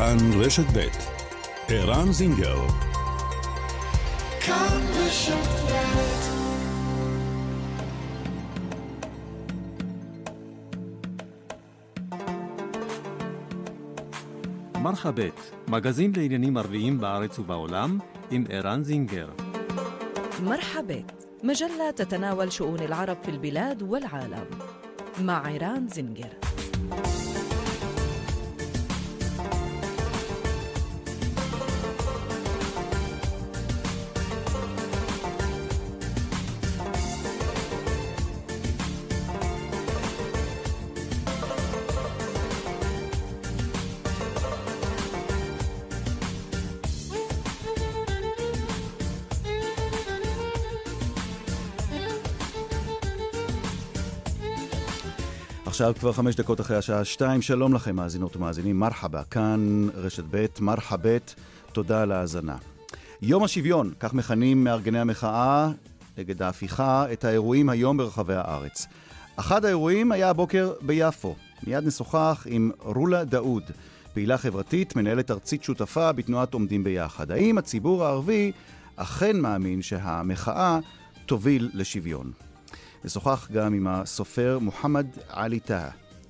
כאן רשת ב' ערן זינגר כאן רשת מרחבת, מגזין לעניינים ערביים בארץ ובעולם, עם ערן זינגר. مرحبت مجلة تتناول شؤون العرب في البلاد والعالم مع عيران زنجر עכשיו כבר חמש דקות אחרי השעה שתיים, שלום לכם מאזינות ומאזינים, מרחבה, כאן רשת ב', מרחבת, תודה על ההאזנה. יום השוויון, כך מכנים מארגני המחאה נגד ההפיכה את האירועים היום ברחבי הארץ. אחד האירועים היה הבוקר ביפו. מיד נשוחח עם רולה דאוד, פעילה חברתית, מנהלת ארצית שותפה בתנועת עומדים ביחד. האם הציבור הערבי אכן מאמין שהמחאה תוביל לשוויון? נשוחח גם עם הסופר מוחמד עלי טאה.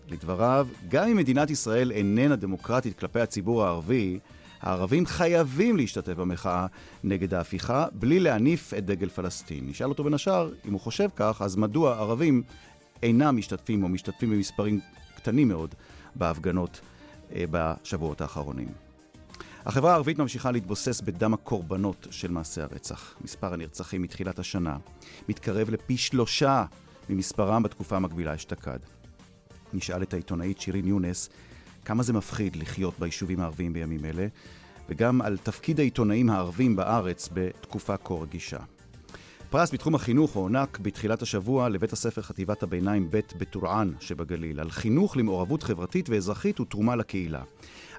לדבריו, גם אם מדינת ישראל איננה דמוקרטית כלפי הציבור הערבי, הערבים חייבים להשתתף במחאה נגד ההפיכה בלי להניף את דגל פלסטין. נשאל אותו בין השאר, אם הוא חושב כך, אז מדוע ערבים אינם משתתפים או משתתפים במספרים קטנים מאוד בהפגנות אה, בשבועות האחרונים. החברה הערבית ממשיכה להתבוסס בדם הקורבנות של מעשי הרצח. מספר הנרצחים מתחילת השנה מתקרב לפי שלושה ממספרם בתקופה המקבילה אשתקד. נשאל את העיתונאית שירין יונס כמה זה מפחיד לחיות ביישובים הערביים בימים אלה, וגם על תפקיד העיתונאים הערבים בארץ בתקופה כה רגישה. פרס בתחום החינוך הוענק בתחילת השבוע לבית הספר חטיבת הביניים ב' בטורען שבגליל, על חינוך למעורבות חברתית ואזרחית ותרומה לקהילה.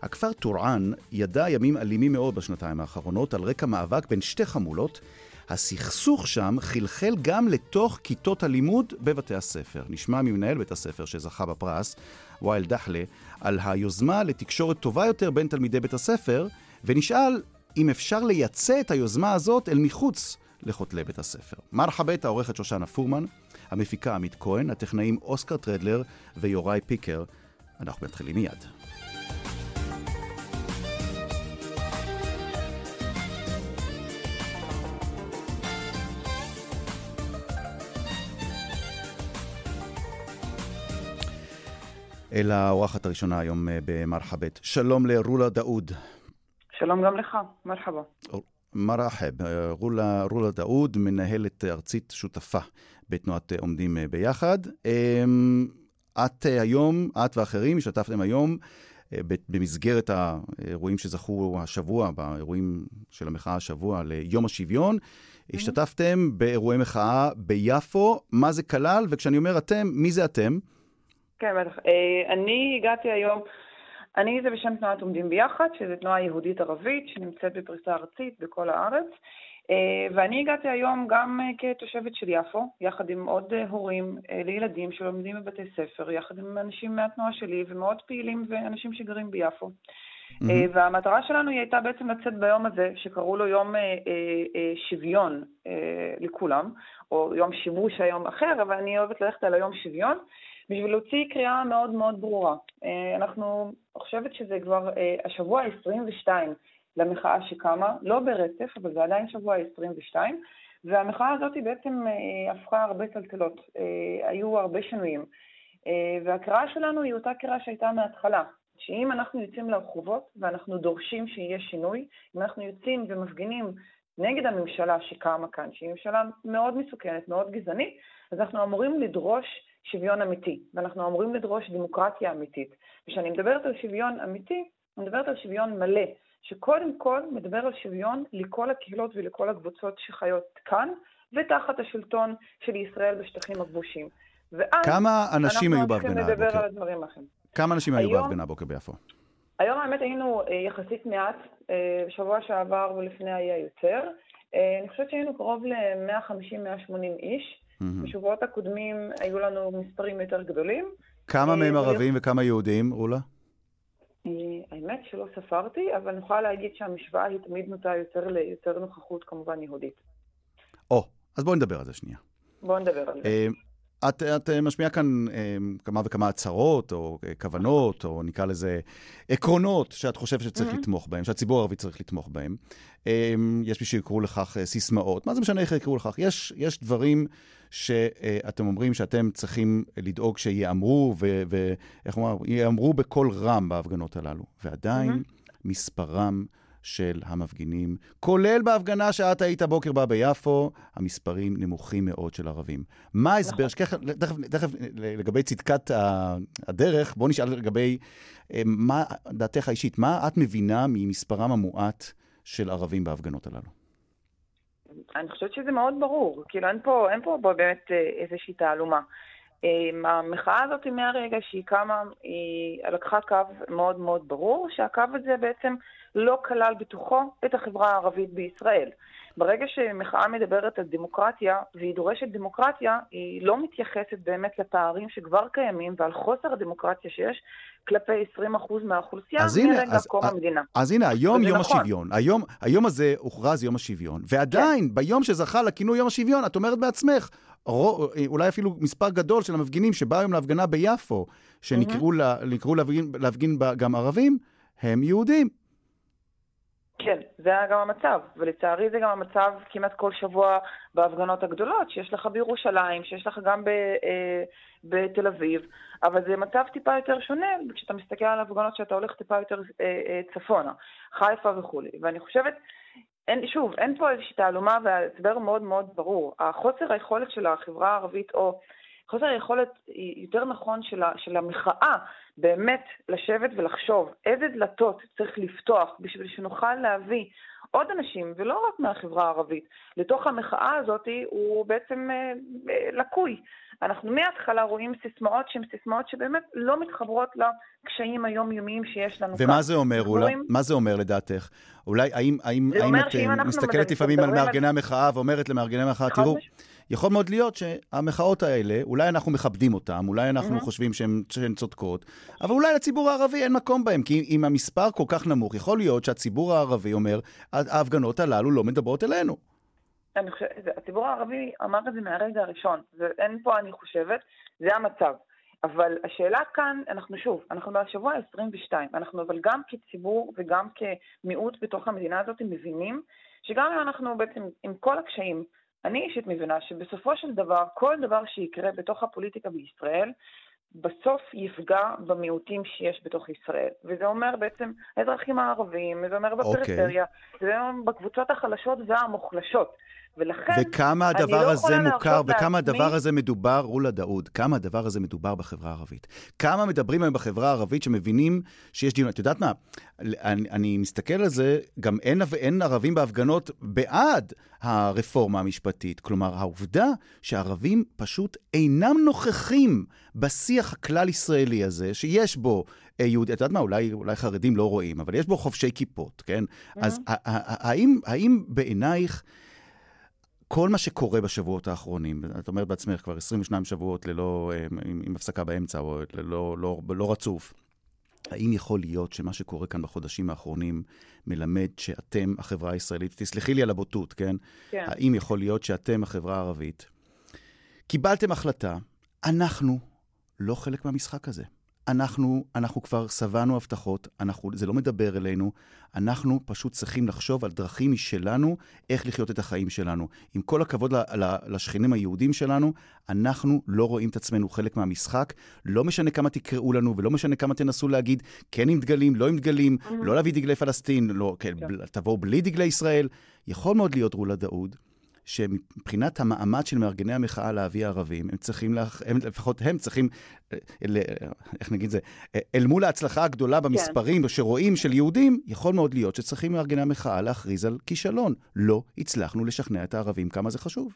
הכפר טורען ידע ימים אלימים מאוד בשנתיים האחרונות על רקע מאבק בין שתי חמולות. הסכסוך שם חלחל גם לתוך כיתות הלימוד בבתי הספר. נשמע ממנהל בית הספר שזכה בפרס, וואל דחלה, על היוזמה לתקשורת טובה יותר בין תלמידי בית הספר, ונשאל אם אפשר לייצא את היוזמה הזאת אל מחוץ לכותלי בית הספר. מרחבת העורכת שושנה פורמן, המפיקה עמית כהן, הטכנאים אוסקר טרדלר ויוראי פיקר. אנחנו מתחילים מיד. אל האורחת הראשונה היום אה, במרחבת. שלום לרולה דאוד. שלום גם לך, מרחבה. מרחב, אה, רולה, רולה דאוד, מנהלת ארצית שותפה בתנועת עומדים אה, ביחד. אמ, את היום, את ואחרים, השתתפתם היום במסגרת האירועים שזכו השבוע, באירועים של המחאה השבוע ליום השוויון. השתתפתם באירועי מחאה ביפו, מה זה כלל? וכשאני אומר אתם, מי זה אתם? כן, בטח. אני הגעתי היום, אני זה בשם תנועת עומדים ביחד, שזו תנועה יהודית ערבית שנמצאת בפריסה ארצית בכל הארץ. ואני הגעתי היום גם כתושבת של יפו, יחד עם עוד הורים לילדים שלומדים בבתי ספר, יחד עם אנשים מהתנועה שלי ומאוד פעילים ואנשים שגרים ביפו. Mm-hmm. והמטרה שלנו היא הייתה בעצם לצאת ביום הזה, שקראו לו יום שוויון לכולם, או יום שיבוש היום אחר, אבל אני אוהבת ללכת על היום שוויון. בשביל להוציא קריאה מאוד מאוד ברורה. אנחנו, חושבת שזה כבר השבוע ה-22 למחאה שקמה, לא ברצף, אבל זה עדיין שבוע ה-22, והמחאה הזאת בעצם הפכה הרבה טלטלות, היו הרבה שינויים. והקריאה שלנו היא אותה קריאה שהייתה מההתחלה, שאם אנחנו יוצאים לרחובות ואנחנו דורשים שיהיה שינוי, אם אנחנו יוצאים ומפגינים נגד הממשלה שקמה כאן, שהיא ממשלה מאוד מסוכנת, מאוד גזענית, אז אנחנו אמורים לדרוש שוויון אמיתי, ואנחנו אמורים לדרוש דמוקרטיה אמיתית. וכשאני מדברת על שוויון אמיתי, אני מדברת על שוויון מלא, שקודם כל מדבר על שוויון לכל הקהילות ולכל הקבוצות שחיות כאן, ותחת השלטון של ישראל בשטחים הכבושים. ואז כמה אנשים היו בהפגנה הבוקר? אנחנו צריכים לדבר על הדברים אחרים. כמה אנשים היו בהפגנה הבוקר ביפו? היום האמת היינו יחסית מעט, בשבוע שעבר ולפני היה יותר. אני חושבת שהיינו קרוב ל-150-180 איש. בשבועות הקודמים היו לנו מספרים יותר גדולים. כמה מהם ערבים וכמה יהודים, רולה? האמת האמת שלא ספרתי, אבל אני יכולה להגיד שהמשוואה היא תמיד נוטה יותר ליותר נוכחות כמובן יהודית. או, אז בואי נדבר על זה שנייה. בואו נדבר על זה. אה, את, את משמיעה כאן אה, כמה וכמה הצהרות, או אה, כוונות, או נקרא לזה עקרונות שאת חושבת שצריך mm-hmm. לתמוך בהם, שהציבור הערבי צריך לתמוך בהם. אה, יש מי שיקראו לכך אה, סיסמאות, מה זה משנה איך יקראו לכך? יש, יש דברים שאתם אומרים שאתם צריכים לדאוג שיאמרו, ואיך אומרים, ייאמרו בקול רם בהפגנות הללו. ועדיין mm-hmm. מספרם של המפגינים, כולל בהפגנה שאת היית הבוקר בה ביפו, המספרים נמוכים מאוד של ערבים. מה ההסבר, נכון. תכף, תכף לגבי צדקת הדרך, בוא נשאל לגבי, אה, מה דעתך האישית, מה את מבינה ממספרם המועט של ערבים בהפגנות הללו? אני חושבת שזה מאוד ברור, כאילו אין פה, אין פה באמת אה, איזושהי תעלומה. אה, המחאה הזאת מהרגע שהיא קמה, היא לקחה קו מאוד מאוד ברור, שהקו הזה בעצם לא כלל בתוכו את החברה הערבית בישראל. ברגע שמחאה מדברת על דמוקרטיה, והיא דורשת דמוקרטיה, היא לא מתייחסת באמת לפערים שכבר קיימים ועל חוסר הדמוקרטיה שיש כלפי 20% מהאוכלוסייה מרגע קום המדינה. אז הנה, היום יום נכון. השוויון. היום, היום הזה הוכרז יום השוויון, ועדיין, כן. ביום שזכה לכינוי יום השוויון, את אומרת בעצמך, אולי אפילו מספר גדול של המפגינים שבאו היום להפגנה ביפו, שנקראו mm-hmm. להפגין, להפגין גם ערבים, הם יהודים. כן, זה היה גם המצב, ולצערי זה גם המצב כמעט כל שבוע בהפגנות הגדולות, שיש לך בירושלים, שיש לך גם ב, אה, בתל אביב, אבל זה מצב טיפה יותר שונה כשאתה מסתכל על הפגנות שאתה הולך טיפה יותר אה, אה, צפונה, חיפה וכולי. ואני חושבת, אין, שוב, אין פה איזושהי תעלומה והסבר מאוד מאוד ברור. החוסר היכולת של החברה הערבית, או חוסר היכולת, יותר נכון, של, של המחאה באמת לשבת ולחשוב איזה דלתות צריך לפתוח בשביל שנוכל להביא עוד אנשים, ולא רק מהחברה הערבית, לתוך המחאה הזאת הוא בעצם אה, אה, לקוי. אנחנו מההתחלה רואים סיסמאות שהן סיסמאות שבאמת לא מתחברות לקשיים היומיומיים שיש לנו ומה כאן. ומה זה אומר, אולה? רואים... מה זה אומר לדעתך? אולי, האם, האם, האם את אה, מסתכלת לפעמים על מארגני המחאה ואומרת למארגני המחאה, תראו, יכול מאוד להיות שהמחאות האלה, אולי אנחנו מכבדים אותן, אולי אנחנו mm-hmm. חושבים שהן צודקות, אבל אולי לציבור הערבי אין מקום בהן, כי אם המספר כל כך נמוך, יכול להיות שהציבור הערבי אומר, ההפגנות הללו לא מדברות אלינו. אני חושבת, הציבור הערבי אמר את זה מהרגע הראשון, ואין פה, אני חושבת, זה המצב. אבל השאלה כאן, אנחנו שוב, אנחנו בשבוע ה-22, אנחנו אבל גם כציבור וגם כמיעוט בתוך המדינה הזאת מבינים שגם אם אנחנו בעצם, עם כל הקשיים, אני אישית מבינה שבסופו של דבר, כל דבר שיקרה בתוך הפוליטיקה בישראל, בסוף יפגע במיעוטים שיש בתוך ישראל. וזה אומר בעצם האזרחים הערבים, זה אומר אוקיי. בפריפריה, okay. זה אומר בקבוצות החלשות והמוחלשות. ולכן, וכמה הדבר לא הזה מוכר, וכמה לעצמי... הדבר הזה מדובר, רולה דאוד, כמה הדבר הזה מדובר בחברה הערבית. כמה מדברים היום בחברה הערבית שמבינים שיש דיון. את יודעת מה? אני, אני מסתכל על זה, גם אין, אין ערבים בהפגנות בעד הרפורמה המשפטית. כלומר, העובדה שערבים פשוט אינם נוכחים בשיח הכלל-ישראלי הזה, שיש בו אה, יהודי, את יודעת מה, אולי, אולי חרדים לא רואים, אבל יש בו חובשי כיפות, כן? Mm-hmm. אז האם, האם בעינייך... כל מה שקורה בשבועות האחרונים, את אומרת בעצמך, כבר 22 שבועות ללא, אה, עם, עם הפסקה באמצע, או ללא, לא, לא רצוף, האם יכול להיות שמה שקורה כאן בחודשים האחרונים מלמד שאתם, החברה הישראלית, תסלחי לי על הבוטות, כן? כן. האם יכול להיות שאתם, החברה הערבית, קיבלתם החלטה, אנחנו לא חלק מהמשחק הזה. אנחנו, אנחנו כבר שבענו הבטחות, אנחנו, זה לא מדבר אלינו, אנחנו פשוט צריכים לחשוב על דרכים משלנו איך לחיות את החיים שלנו. עם כל הכבוד לשכנים היהודים שלנו, אנחנו לא רואים את עצמנו חלק מהמשחק. לא משנה כמה תקראו לנו ולא משנה כמה תנסו להגיד כן עם דגלים, לא עם דגלים, mm-hmm. לא להביא דגלי פלסטין, לא, כן, כן. תבואו בלי דגלי ישראל. יכול מאוד להיות, רולה דאוד, שמבחינת המעמד של מארגני המחאה להביא ערבים, הם צריכים, לה, הם, לפחות הם צריכים, אה, איך נגיד זה, אה, אל מול ההצלחה הגדולה כן. במספרים כן. שרואים של יהודים, יכול מאוד להיות שצריכים מארגני המחאה להכריז על כישלון. לא הצלחנו לשכנע את הערבים כמה זה חשוב.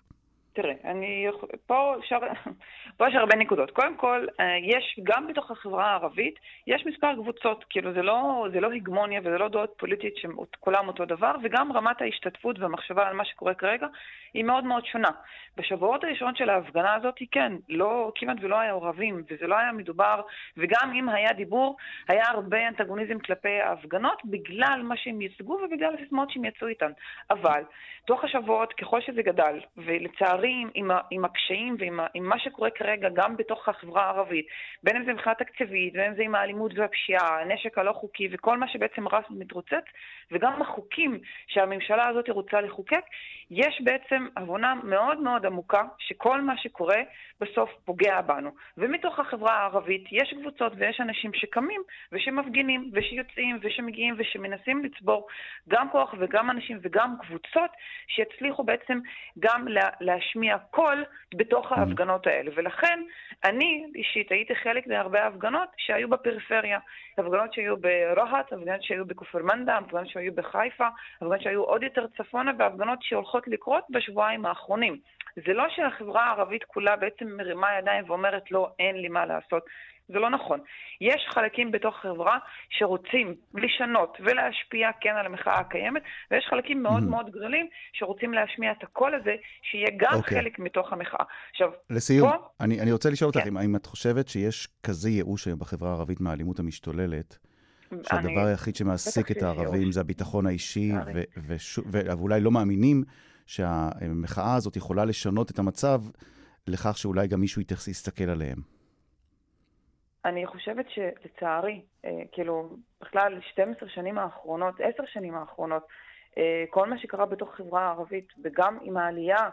תראה, אני, פה, אפשר, פה יש הרבה נקודות. קודם כל, אה, יש, גם בתוך החברה הערבית, יש מספר קבוצות, כאילו זה לא, זה לא הגמוניה וזה לא דעות פוליטית שכולם אותו דבר, וגם רמת ההשתתפות והמחשבה על מה שקורה כרגע היא מאוד מאוד שונה. בשבועות הראשונות של ההפגנה הזאת, כן, לא, כמעט ולא היה עורבים, וזה לא היה מדובר, וגם אם היה דיבור, היה הרבה אנטגוניזם כלפי ההפגנות, בגלל מה שהם ייצגו ובגלל הסיסמאות שהם יצאו איתן. אבל, תוך השבועות, ככל שזה גדל, ולצערי עם, עם הקשיים ועם עם מה שקורה כרגע גם בתוך החברה הערבית, בין אם זה מבחינה תקציבית, בין אם זה עם האלימות והפשיעה, הנשק הלא חוקי וכל מה שבעצם רס ומתרוצץ, וגם החוקים שהממשלה הזאת רוצה לחוקק, יש בעצם הבנה מאוד מאוד עמוקה שכל מה שקורה בסוף פוגע בנו. ומתוך החברה הערבית יש קבוצות ויש אנשים שקמים ושמפגינים ושיוצאים ושמגיעים ושמנסים לצבור גם כוח וגם אנשים וגם קבוצות שיצליחו בעצם גם להשמיע קול בתוך mm. ההפגנות האלה. ולכן אני אישית הייתי חלק מהרבה הפגנות שהיו בפריפריה. הפגנות שהיו ברהט, הפגנות שהיו בכפר מנדה, הפגנות שהיו בחיפה, הפגנות שהיו עוד יותר צפונה והפגנות שהולכות לקרות בשבועיים האחרונים. זה לא שהחברה הערבית כולה בעצם מרימה ידיים ואומרת לא, אין לי מה לעשות. זה לא נכון. יש חלקים בתוך החברה שרוצים לשנות ולהשפיע כן על המחאה הקיימת, ויש חלקים מאוד mm-hmm. מאוד גדולים שרוצים להשמיע את הקול הזה, שיהיה גם okay. אוקיי. חלק מתוך המחאה. עכשיו, לסיום, פה... אני, אני רוצה לשאול אותך, כן. אם את חושבת שיש כזה ייאוש היום בחברה הערבית מהאלימות המשתוללת, שהדבר אני... היחיד שמעסיק את הערבים זה הביטחון האישי, ו- ואולי לא מאמינים שהמחאה הזאת יכולה לשנות את המצב לכך שאולי גם מישהו יסתכל עליהם. אני חושבת שלצערי, אה, כאילו, בכלל 12 שנים האחרונות, 10 שנים האחרונות, אה, כל מה שקרה בתוך החברה הערבית, וגם עם העלייה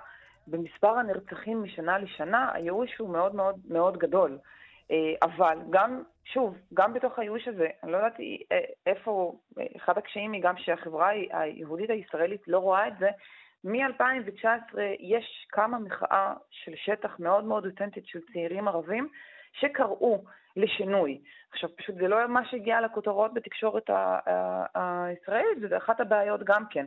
במספר הנרצחים משנה לשנה, הייאוש הוא מאוד מאוד מאוד גדול. אה, אבל גם, שוב, גם בתוך הייאוש הזה, אני לא יודעת איפה, אחד הקשיים היא גם שהחברה היהודית הישראלית לא רואה את זה. מ-2019 יש כמה מחאה של שטח מאוד מאוד אותנטית של צעירים ערבים שקראו לשינוי. עכשיו, פשוט זה לא מה שהגיע לכותרות בתקשורת הישראלית, וזה אחת הבעיות גם כן.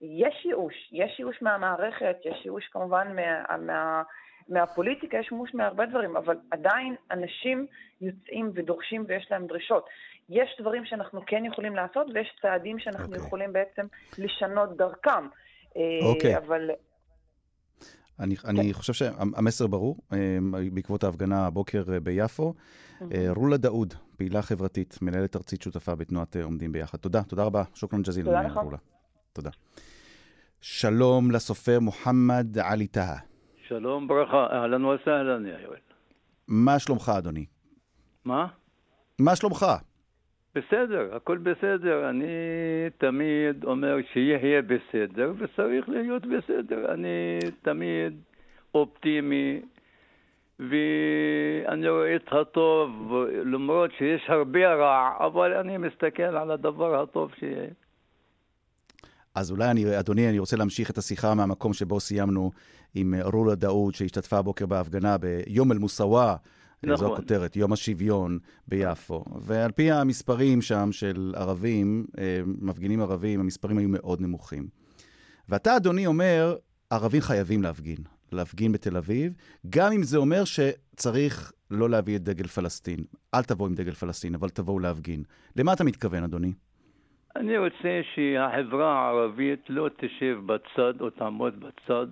יש ייאוש, יש ייאוש מהמערכת, יש ייאוש כמובן מה, מה, מהפוליטיקה, יש ייאוש מהרבה דברים, אבל עדיין אנשים יוצאים ודורשים ויש להם דרישות. יש דברים שאנחנו כן יכולים לעשות ויש צעדים שאנחנו okay. אוקיי. יכולים בעצם לשנות דרכם. אוקיי. Okay. אבל אני, כן. אני חושב שהמסר ברור, אה, בעקבות ההפגנה הבוקר אה, ביפו. אה, רולה דאוד, פעילה חברתית, מנהלת ארצית שותפה בתנועת עומדים ביחד. תודה, תודה רבה. שוכרן ג'זיל, רולה. תודה. שלום לסופר מוחמד עלי טהא. שלום, ברכה, אהלן וסהלן, יא יואל. מה שלומך, אדוני? מה? מה שלומך? בסדר, הכל בסדר. אני תמיד אומר שיהיה בסדר, וצריך להיות בסדר. אני תמיד אופטימי, ואני רואה את הטוב, למרות שיש הרבה רע, אבל אני מסתכל על הדבר הטוב שיהיה. אז אולי, אני, אדוני, אני רוצה להמשיך את השיחה מהמקום שבו סיימנו עם רולה דאוד, שהשתתפה הבוקר בהפגנה ביום אל-מוסאווה. נכון. זו הכותרת, יום השוויון ביפו. ועל פי המספרים שם של ערבים, אה, מפגינים ערבים, המספרים היו מאוד נמוכים. ואתה, אדוני, אומר, ערבים חייבים להפגין. להפגין בתל אביב, גם אם זה אומר שצריך לא להביא את דגל פלסטין. אל תבואו עם דגל פלסטין, אבל תבואו להפגין. למה אתה מתכוון, אדוני? אני רוצה שהחברה הערבית לא תשב בצד או תעמוד בצד.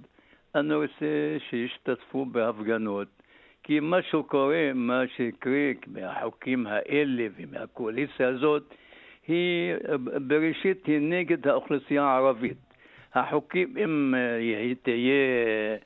אני רוצה שישתתפו בהפגנות. כי מה שקורה, מה שיקרה מהחוקים האלה ומהקואליציה הזאת, היא בראשית היא נגד האוכלוסייה הערבית. החוקים, אם אה, תהיה,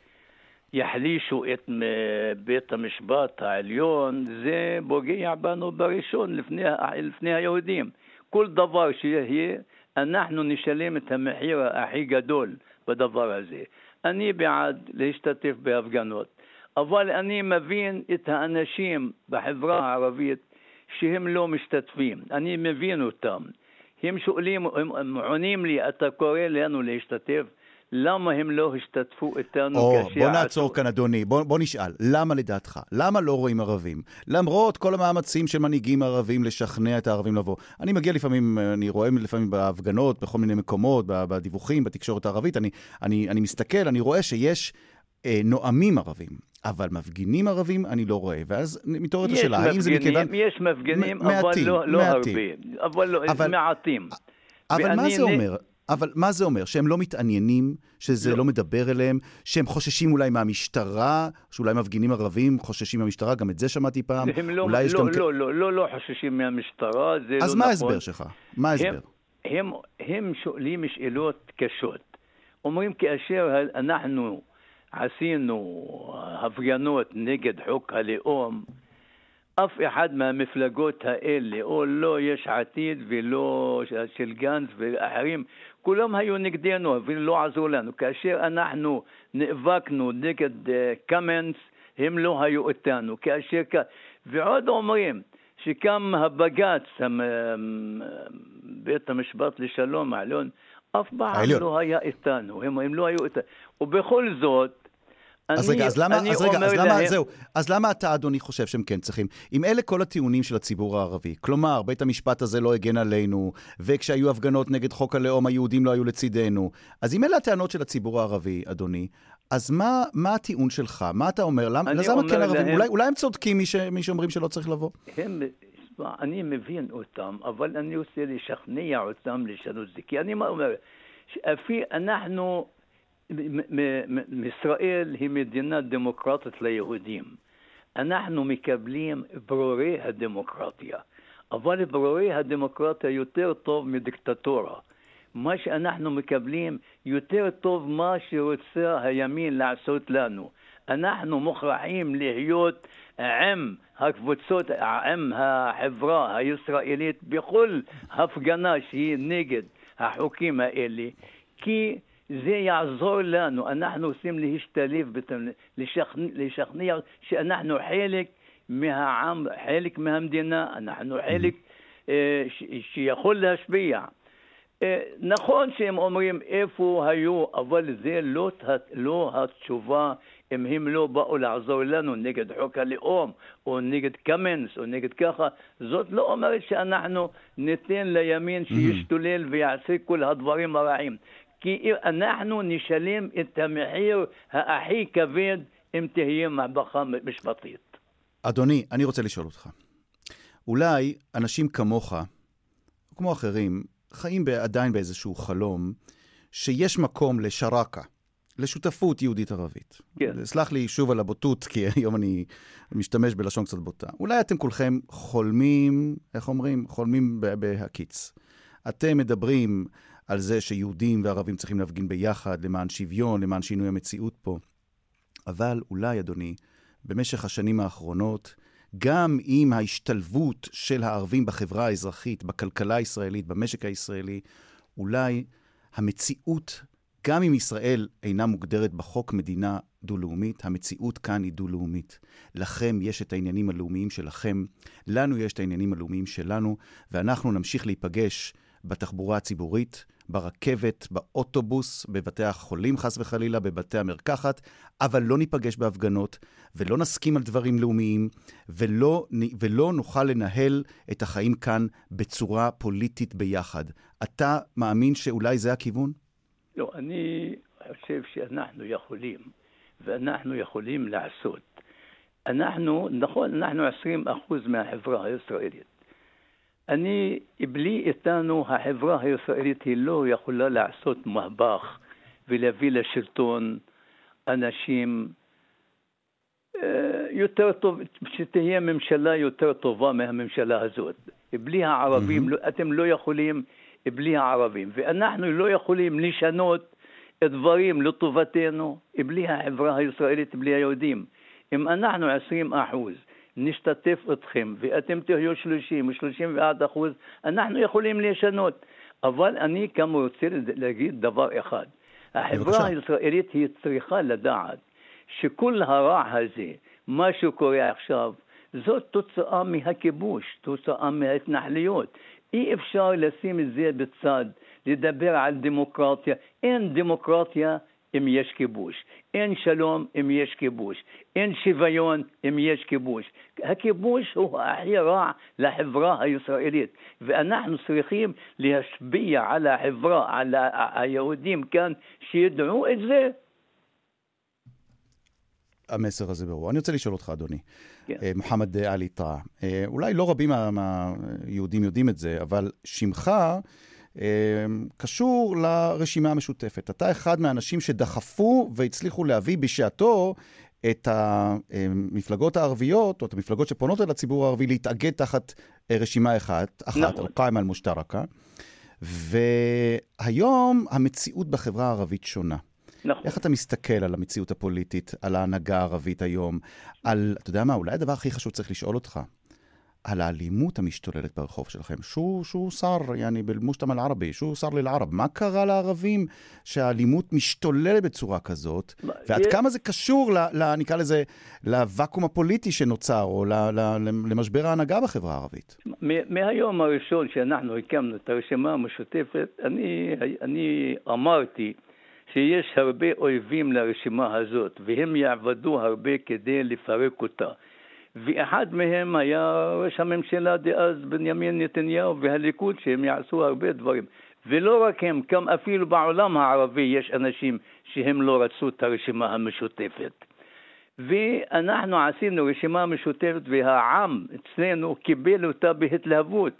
יחלישו את אה, בית המשפט העליון, זה פוגע בנו בראשון, לפני, לפני היהודים. כל דבר שיהיה, אנחנו נשלם את המחיר הכי גדול בדבר הזה. אני בעד להשתתף בהפגנות. אבל אני מבין את האנשים בחברה הערבית שהם לא משתתפים, אני מבין אותם. הם שואלים, הם עונים לי, אתה קורא לנו להשתתף? למה הם לא השתתפו איתנו או, בוא נעצור כאן, אדוני. בוא, בוא נשאל, למה לדעתך? למה לא רואים ערבים? למרות כל המאמצים של מנהיגים ערבים לשכנע את הערבים לבוא. אני מגיע לפעמים, אני רואה לפעמים בהפגנות, בכל מיני מקומות, בדיווחים, בתקשורת הערבית, אני, אני, אני מסתכל, אני רואה שיש אה, נואמים ערבים. אבל מפגינים ערבים אני לא רואה. ואז מתעוררת השאלה, האם זה מכיוון... יש מפגינים, אבל מעטים, לא, לא מעטים. הרבה. אבל לא, אבל, מעטים. אבל מה זה אומר? אבל מה זה אומר? שהם לא מתעניינים, שזה לא. לא מדבר אליהם, שהם חוששים אולי מהמשטרה, שאולי מפגינים ערבים חוששים מהמשטרה, גם את זה שמעתי פעם. הם לא, לא, לא, לא, לא, לא, לא חוששים מהמשטרה, זה לא נכון. אז מה ההסבר שלך? מה ההסבר? הם, הם, הם שואלים שאלות קשות. אומרים כאשר אנחנו עשינו הפגנות נגד חוק הלאום, אף אחד מהמפלגות האלה, או לא יש עתיד ולא של גנץ ואחרים, כולם היו נגדנו ולא עזרו לנו. כאשר אנחנו נאבקנו נגד קמנס, הם לא היו איתנו. כאשר... ועוד אומרים שקם הבג"ץ, בית המשפט לשלום העליון, אף פעם לא היה איתנו, הם, הם לא היו איתנו. ובכל זאת, אז רגע, אז למה, אז רגע, אז למה, להם... זהו, אז למה אתה, אדוני, חושב שהם כן צריכים? אם אלה כל הטיעונים של הציבור הערבי, כלומר, בית המשפט הזה לא הגן עלינו, וכשהיו הפגנות נגד חוק הלאום, היהודים לא היו לצידנו, אז אם אלה הטענות של הציבור הערבי, אדוני, אז מה, מה הטיעון שלך? מה אתה אומר? למה, למה כן ערבים? להם... אולי, אולי הם צודקים, מי, ש, מי שאומרים שלא צריך לבוא? הם, אני מבין אותם, אבל אני רוצה לשכנע אותם לשנות זה. כי אני אומר, שאפי, אנחנו ישראל היא מדינה דמוקרטית ליהודים. אנחנו מקבלים ברורי הדמוקרטיה, אבל ברורי הדמוקרטיה יותר טוב מדיקטטורה. מה שאנחנו מקבלים יותר טוב מה שרוצה הימין לעשות לנו. אנחנו מוכרחים להיות עם הקבוצות, עם החברה הישראלית בכל הפגנה שהיא נגד החוקים האלה, כי זה יעזור לנו, אנחנו רוצים להשתלב, לשכנע, לשכנע שאנחנו חלק מהעם, חלק מהמדינה, אנחנו חלק אה, שיכול להשפיע. אה, נכון שהם אומרים איפה היו, אבל זה לא, לא התשובה אם הם לא באו לעזור לנו נגד חוק הלאום, או נגד קמנס, או נגד ככה. זאת לא אומרת שאנחנו ניתן לימין שישתולל ויעשה כל הדברים הרעים. כי אנחנו נשלם את המחיר הכי כבד אם תהיה מהפכה משפטית. אדוני, אני רוצה לשאול אותך. אולי אנשים כמוך, כמו אחרים, חיים עדיין באיזשהו חלום שיש מקום לשרקה, לשותפות יהודית-ערבית. כן. סלח לי שוב על הבוטות, כי היום אני משתמש בלשון קצת בוטה. אולי אתם כולכם חולמים, איך אומרים? חולמים בהקיץ. אתם מדברים על זה שיהודים וערבים צריכים להפגין ביחד למען שוויון, למען שינוי המציאות פה. אבל אולי, אדוני, במשך השנים האחרונות, גם עם ההשתלבות של הערבים בחברה האזרחית, בכלכלה הישראלית, במשק הישראלי, אולי המציאות, גם אם ישראל אינה מוגדרת בחוק מדינה דו-לאומית, המציאות כאן היא דו-לאומית. לכם יש את העניינים הלאומיים שלכם, לנו יש את העניינים הלאומיים שלנו, ואנחנו נמשיך להיפגש בתחבורה הציבורית, ברכבת, באוטובוס, בבתי החולים חס וחלילה, בבתי המרקחת, אבל לא ניפגש בהפגנות ולא נסכים על דברים לאומיים ולא, ולא נוכל לנהל את החיים כאן בצורה פוליטית ביחד. אתה מאמין שאולי זה הכיוון? לא, אני חושב שאנחנו יכולים, ואנחנו יכולים לעשות. אנחנו, נכון, אנחנו 20% מהחברה הישראלית. אני, בלי איתנו, החברה הישראלית היא לא יכולה לעשות מהפך ולהביא לשלטון אנשים אה, יותר טוב, שתהיה ממשלה יותר טובה מהממשלה הזאת. בלי הערבים, mm-hmm. אתם לא יכולים בלי הערבים. ואנחנו לא יכולים לשנות דברים לטובתנו בלי החברה הישראלית, בלי היהודים. אם אנחנו 20 אחוז נשתתף אתכם ואתם תהיו 30 ו-31 אחוז, אנחנו יכולים לשנות. אבל אני גם רוצה להגיד דבר אחד. החברה הישראלית היא צריכה לדעת שכל הרע הזה, מה שקורה עכשיו, זאת תוצאה מהכיבוש, תוצאה מההתנחלויות. אי אפשר לשים את זה בצד, לדבר על דמוקרטיה. אין דמוקרטיה אם יש כיבוש. אין שלום אם יש כיבוש. אין שוויון אם יש כיבוש. הכיבוש הוא הכי רע לחברה הישראלית, ואנחנו צריכים להשפיע על החברה, על היהודים כאן, שידעו את זה. המסר הזה ברור. אני רוצה לשאול אותך, אדוני, כן. אה, מוחמד עלי טאה, אה, אולי לא רבים מה- מהיהודים יודעים את זה, אבל שמך קשור לרשימה המשותפת. אתה אחד מהאנשים שדחפו והצליחו להביא בשעתו את המפלגות הערביות, או את המפלגות שפונות אל הציבור הערבי, להתאגד תחת אה, רשימה אחת, אחת, נכון. אל-קאימה אל-מושתרקה. והיום המציאות בחברה הערבית שונה. נכון. איך אתה מסתכל על המציאות הפוליטית, על ההנהגה הערבית היום, על, אתה יודע מה, אולי הדבר הכי חשוב צריך לשאול אותך, על האלימות המשתוללת ברחוב שלכם. שו, שו שר, יעני, בלמושתם אל-ערבי, שו שר ללערב. מה קרה לערבים שהאלימות משתוללת בצורה כזאת, ועד יש- כמה זה קשור, ל, ל, נקרא לזה, לוואקום הפוליטי שנוצר, או ל, ל, למשבר ההנהגה בחברה הערבית? מהיום הראשון שאנחנו הקמנו את הרשימה המשותפת, אני, אני אמרתי שיש הרבה אויבים לרשימה הזאת, והם יעבדו הרבה כדי לפרק אותה. ואחד מהם היה ראש הממשלה דאז בנימין נתניהו והליכוד, שהם יעשו הרבה דברים. ולא רק הם, גם אפילו בעולם הערבי יש אנשים שהם לא רצו את הרשימה המשותפת. ואנחנו עשינו רשימה משותפת והעם אצלנו קיבל אותה בהתלהבות.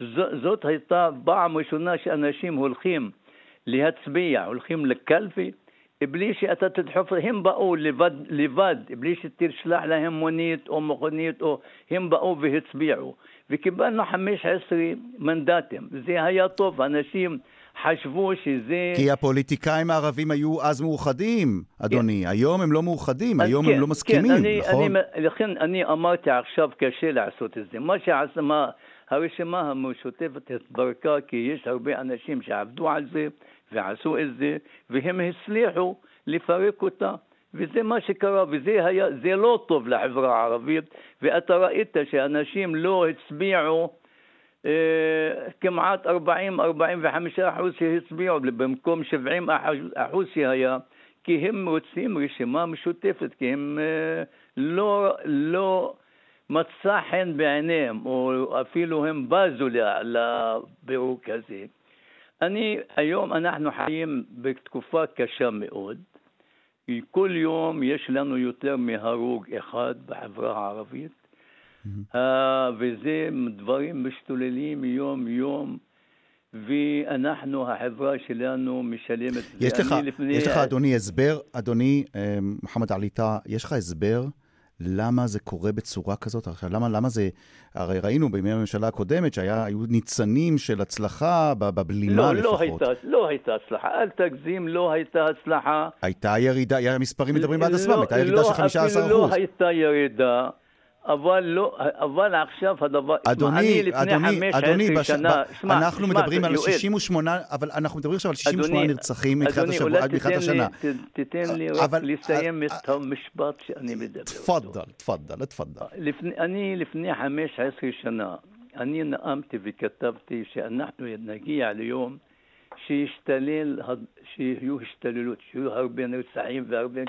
ז- זאת הייתה פעם ראשונה שאנשים הולכים להצביע, הולכים לקלפי, בלי שאתה תדחוף, הם באו לבד, לבד, בלי שתשלח להם מונית או מכונית, או הם באו והצביעו. וקיבלנו 15 מנדטים. זה היה טוב, אנשים חשבו שזה... כי הפוליטיקאים הערבים היו אז מאוחדים, אדוני. היום הם לא מאוחדים, היום כן, הם לא מסכימים, כן, אני, נכון? אני, לכן אני אמרתי עכשיו קשה לעשות את זה. מה שעשה, מה, הרשימה המשותפת התברכה כי יש הרבה אנשים שעבדו על זה ועשו את זה, והם הצליחו לפרק אותה. וזה מה שקרה, וזה היה, זה לא טוב לחברה הערבית, ואתה ראית שאנשים לא הצביעו אה, כמעט 40-45 אחוז שהצביעו במקום 70 אחוז שהיה, כי הם רוצים רשימה משותפת, כי הם אה, לא, לא מצא חן בעיניהם, או אפילו הם בזו לפירוק הזה. אני, היום אנחנו חיים בתקופה קשה מאוד. כל יום יש לנו יותר מהרוג אחד בחברה הערבית, אה, וזה דברים משתוללים יום-יום, ואנחנו, החברה שלנו משלמת. יש לך, לפני- יש לך, אדוני, הסבר, אדוני, אה, מוחמד עלי טאה, יש לך הסבר למה זה קורה בצורה כזאת? עכשיו, למה, למה זה, הרי ראינו בימי הממשלה הקודמת שהיו ניצנים של הצלחה בבלימה לא, לפחות. לא הייתה, לא הייתה הצלחה, אל תגזים, לא הייתה הצלחה. הייתה ירידה, המספרים מדברים בעד לא, עצמם, הייתה ירידה לא, של 15 אפילו לא. הייתה ירידה, אבל, לא, אבל עכשיו הדבר... אדוני, אני לפני אדוני, 15 אדוני, בש... שנה... שמע, אנחנו שמע, מדברים על יואל, 68, אבל אנחנו מדברים עכשיו על 68 אדוני, נרצחים מתחילת אדוני, השבוע, עד מתחילת השנה. ת- תיתן לי רק לסיים אה, את המשפט שאני מדבר תפאדל, תפאדל. לפני, אני לפני 15 שנה, אני נאמתי וכתבתי שאנחנו נגיע ליום שישתלל, שיהיו השתוללות, שיהיו הרבה נרצחים והרבה...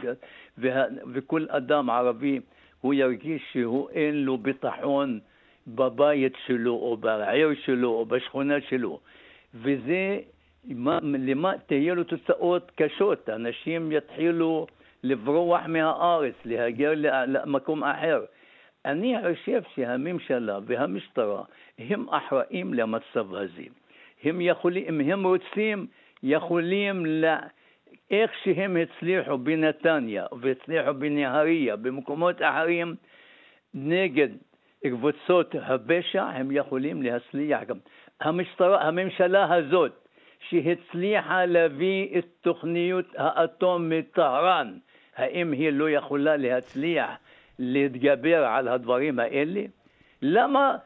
וה, וכל אדם ערבי הוא ירגיש שהוא אין לו ביטחון בבית שלו, או בעיר שלו, או בשכונה שלו. וזה, מה, למה תהיה לו תוצאות קשות. אנשים יתחילו לברוח מהארץ, להגר למקום אחר. אני חושב שהממשלה והמשטרה הם אחראים למצב הזה. הם יכולים, אם הם רוצים, יכולים ל... איך שהם הצליחו בנתניה והצליחו בנהריה, במקומות אחרים, נגד קבוצות הפשע, הם יכולים להצליח גם. המשטרה, הממשלה הזאת, שהצליחה להביא את תוכניות האטום מטהרן, האם היא לא יכולה להצליח להתגבר על הדברים האלה? למה,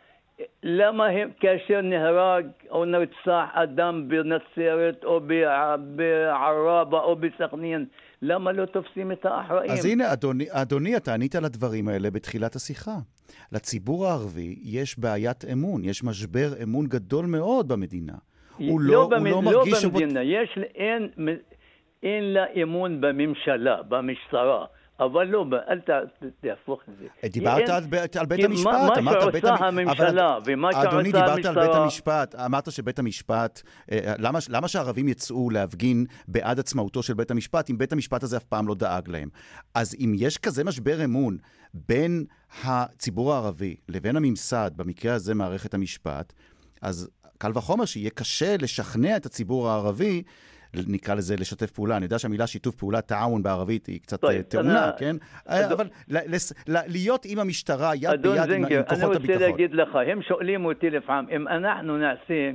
למה הם, כאשר נהרג או נרצח אדם בנצרת או בע- בעראבה או בסכנין, למה לא תופסים את האחראים? אז הנה, אדוני, אדוני, אתה ענית על הדברים האלה בתחילת השיחה. לציבור הערבי יש בעיית אמון, יש משבר אמון גדול מאוד במדינה. הוא לא, הוא במד... לא מרגיש... לא שבו- במדינה, יש, אין, אין לה אמון בממשלה, במשטרה. אבל לא, אל תהפוך את זה. דיברת אין- על בית המשפט, מה- אמרת מה בית שעושה המ- הממשלה אבל- ומה אדוני, שעושה דיברת על בית המשטרה... המשפט, אמרת שבית המשפט, אה, למה, למה שהערבים יצאו להפגין בעד עצמאותו של בית המשפט, אם בית המשפט הזה אף פעם לא דאג להם? אז אם יש כזה משבר אמון בין הציבור הערבי לבין הממסד, במקרה הזה מערכת המשפט, אז קל וחומר שיהיה קשה לשכנע את הציבור הערבי נקרא לזה לשתף פעולה. אני יודע שהמילה שיתוף פעולה, טעאון בערבית, היא קצת אה, טעונה, כן? אבל להיות עם המשטרה, יד ביד עם- זינגר, עם אני כוחות רוצה הביטחון. להגיד לך, הם שואלים אותי לפעמים, אם אנחנו נעשה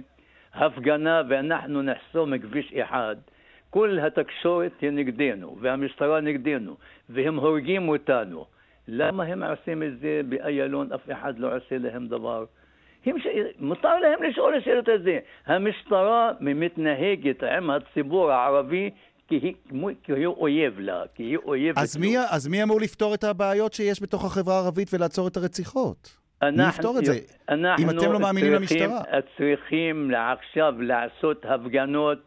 הפגנה ואנחנו נחסום כביש אחד, כל התקשורת היא נגדנו, והמשטרה נגדנו, והם הורגים אותנו. למה הם עושים את זה באיילון, אף אחד לא עושה להם דבר? הם ש... מותר להם לשאול השאלות הזה. המשטרה מתנהגת עם הציבור הערבי כי היא, כי היא אויב לה, כי היא אויבת אז. מי, אז מי אמור לפתור את הבעיות שיש בתוך החברה הערבית ולעצור את הרציחות? אנחנו, מי יפתור את זה? אנחנו אם אתם לא מאמינים צריכים, למשטרה. צריכים עכשיו לעשות הפגנות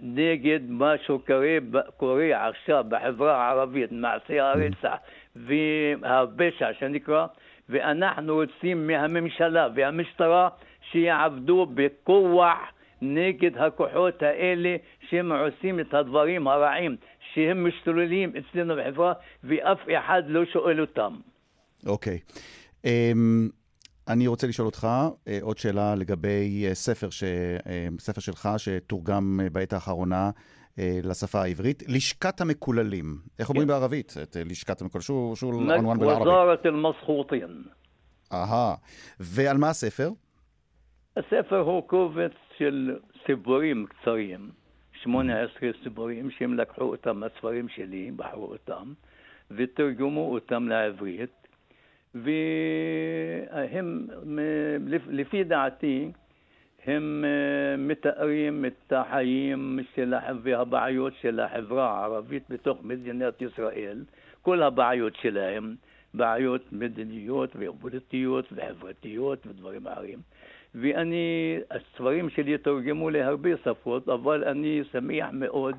נגד מה שקורה קורה עכשיו בחברה הערבית, מעשי הרצח והפשע שנקרא, ואנחנו רוצים מהממשלה והמשטרה שיעבדו בכוח נגד הכוחות האלה שהם עושים את הדברים הרעים, שהם משתוללים אצלנו בחברה ואף אחד לא שואל אותם. אוקיי. אמ, אני רוצה לשאול אותך אה, עוד שאלה לגבי אה, ספר, ש... אה, ספר שלך שתורגם אה, בעת האחרונה אה, לשפה העברית, לשכת המקוללים. איך אומרים כן. בערבית את אה, לשכת המקוללים? שו, שו אל-ענואן בערבית? וזארת אל-מסחוטין. אהה. ועל מה הספר? הספר הוא קובץ של סיפורים קצרים, 18 סיפורים שהם לקחו אותם מהספרים שלי, בחרו אותם, ותרגמו אותם לעברית, והם, לפי דעתי, הם אה, מתארים את החיים של והבעיות של החברה הערבית בתוך מדינת ישראל, כל הבעיות שלהם, בעיות מדיניות ופוליטיות וחברתיות ודברים אחרים. ואני, הספרים שלי תורגמו להרבה שפות, אבל אני שמח מאוד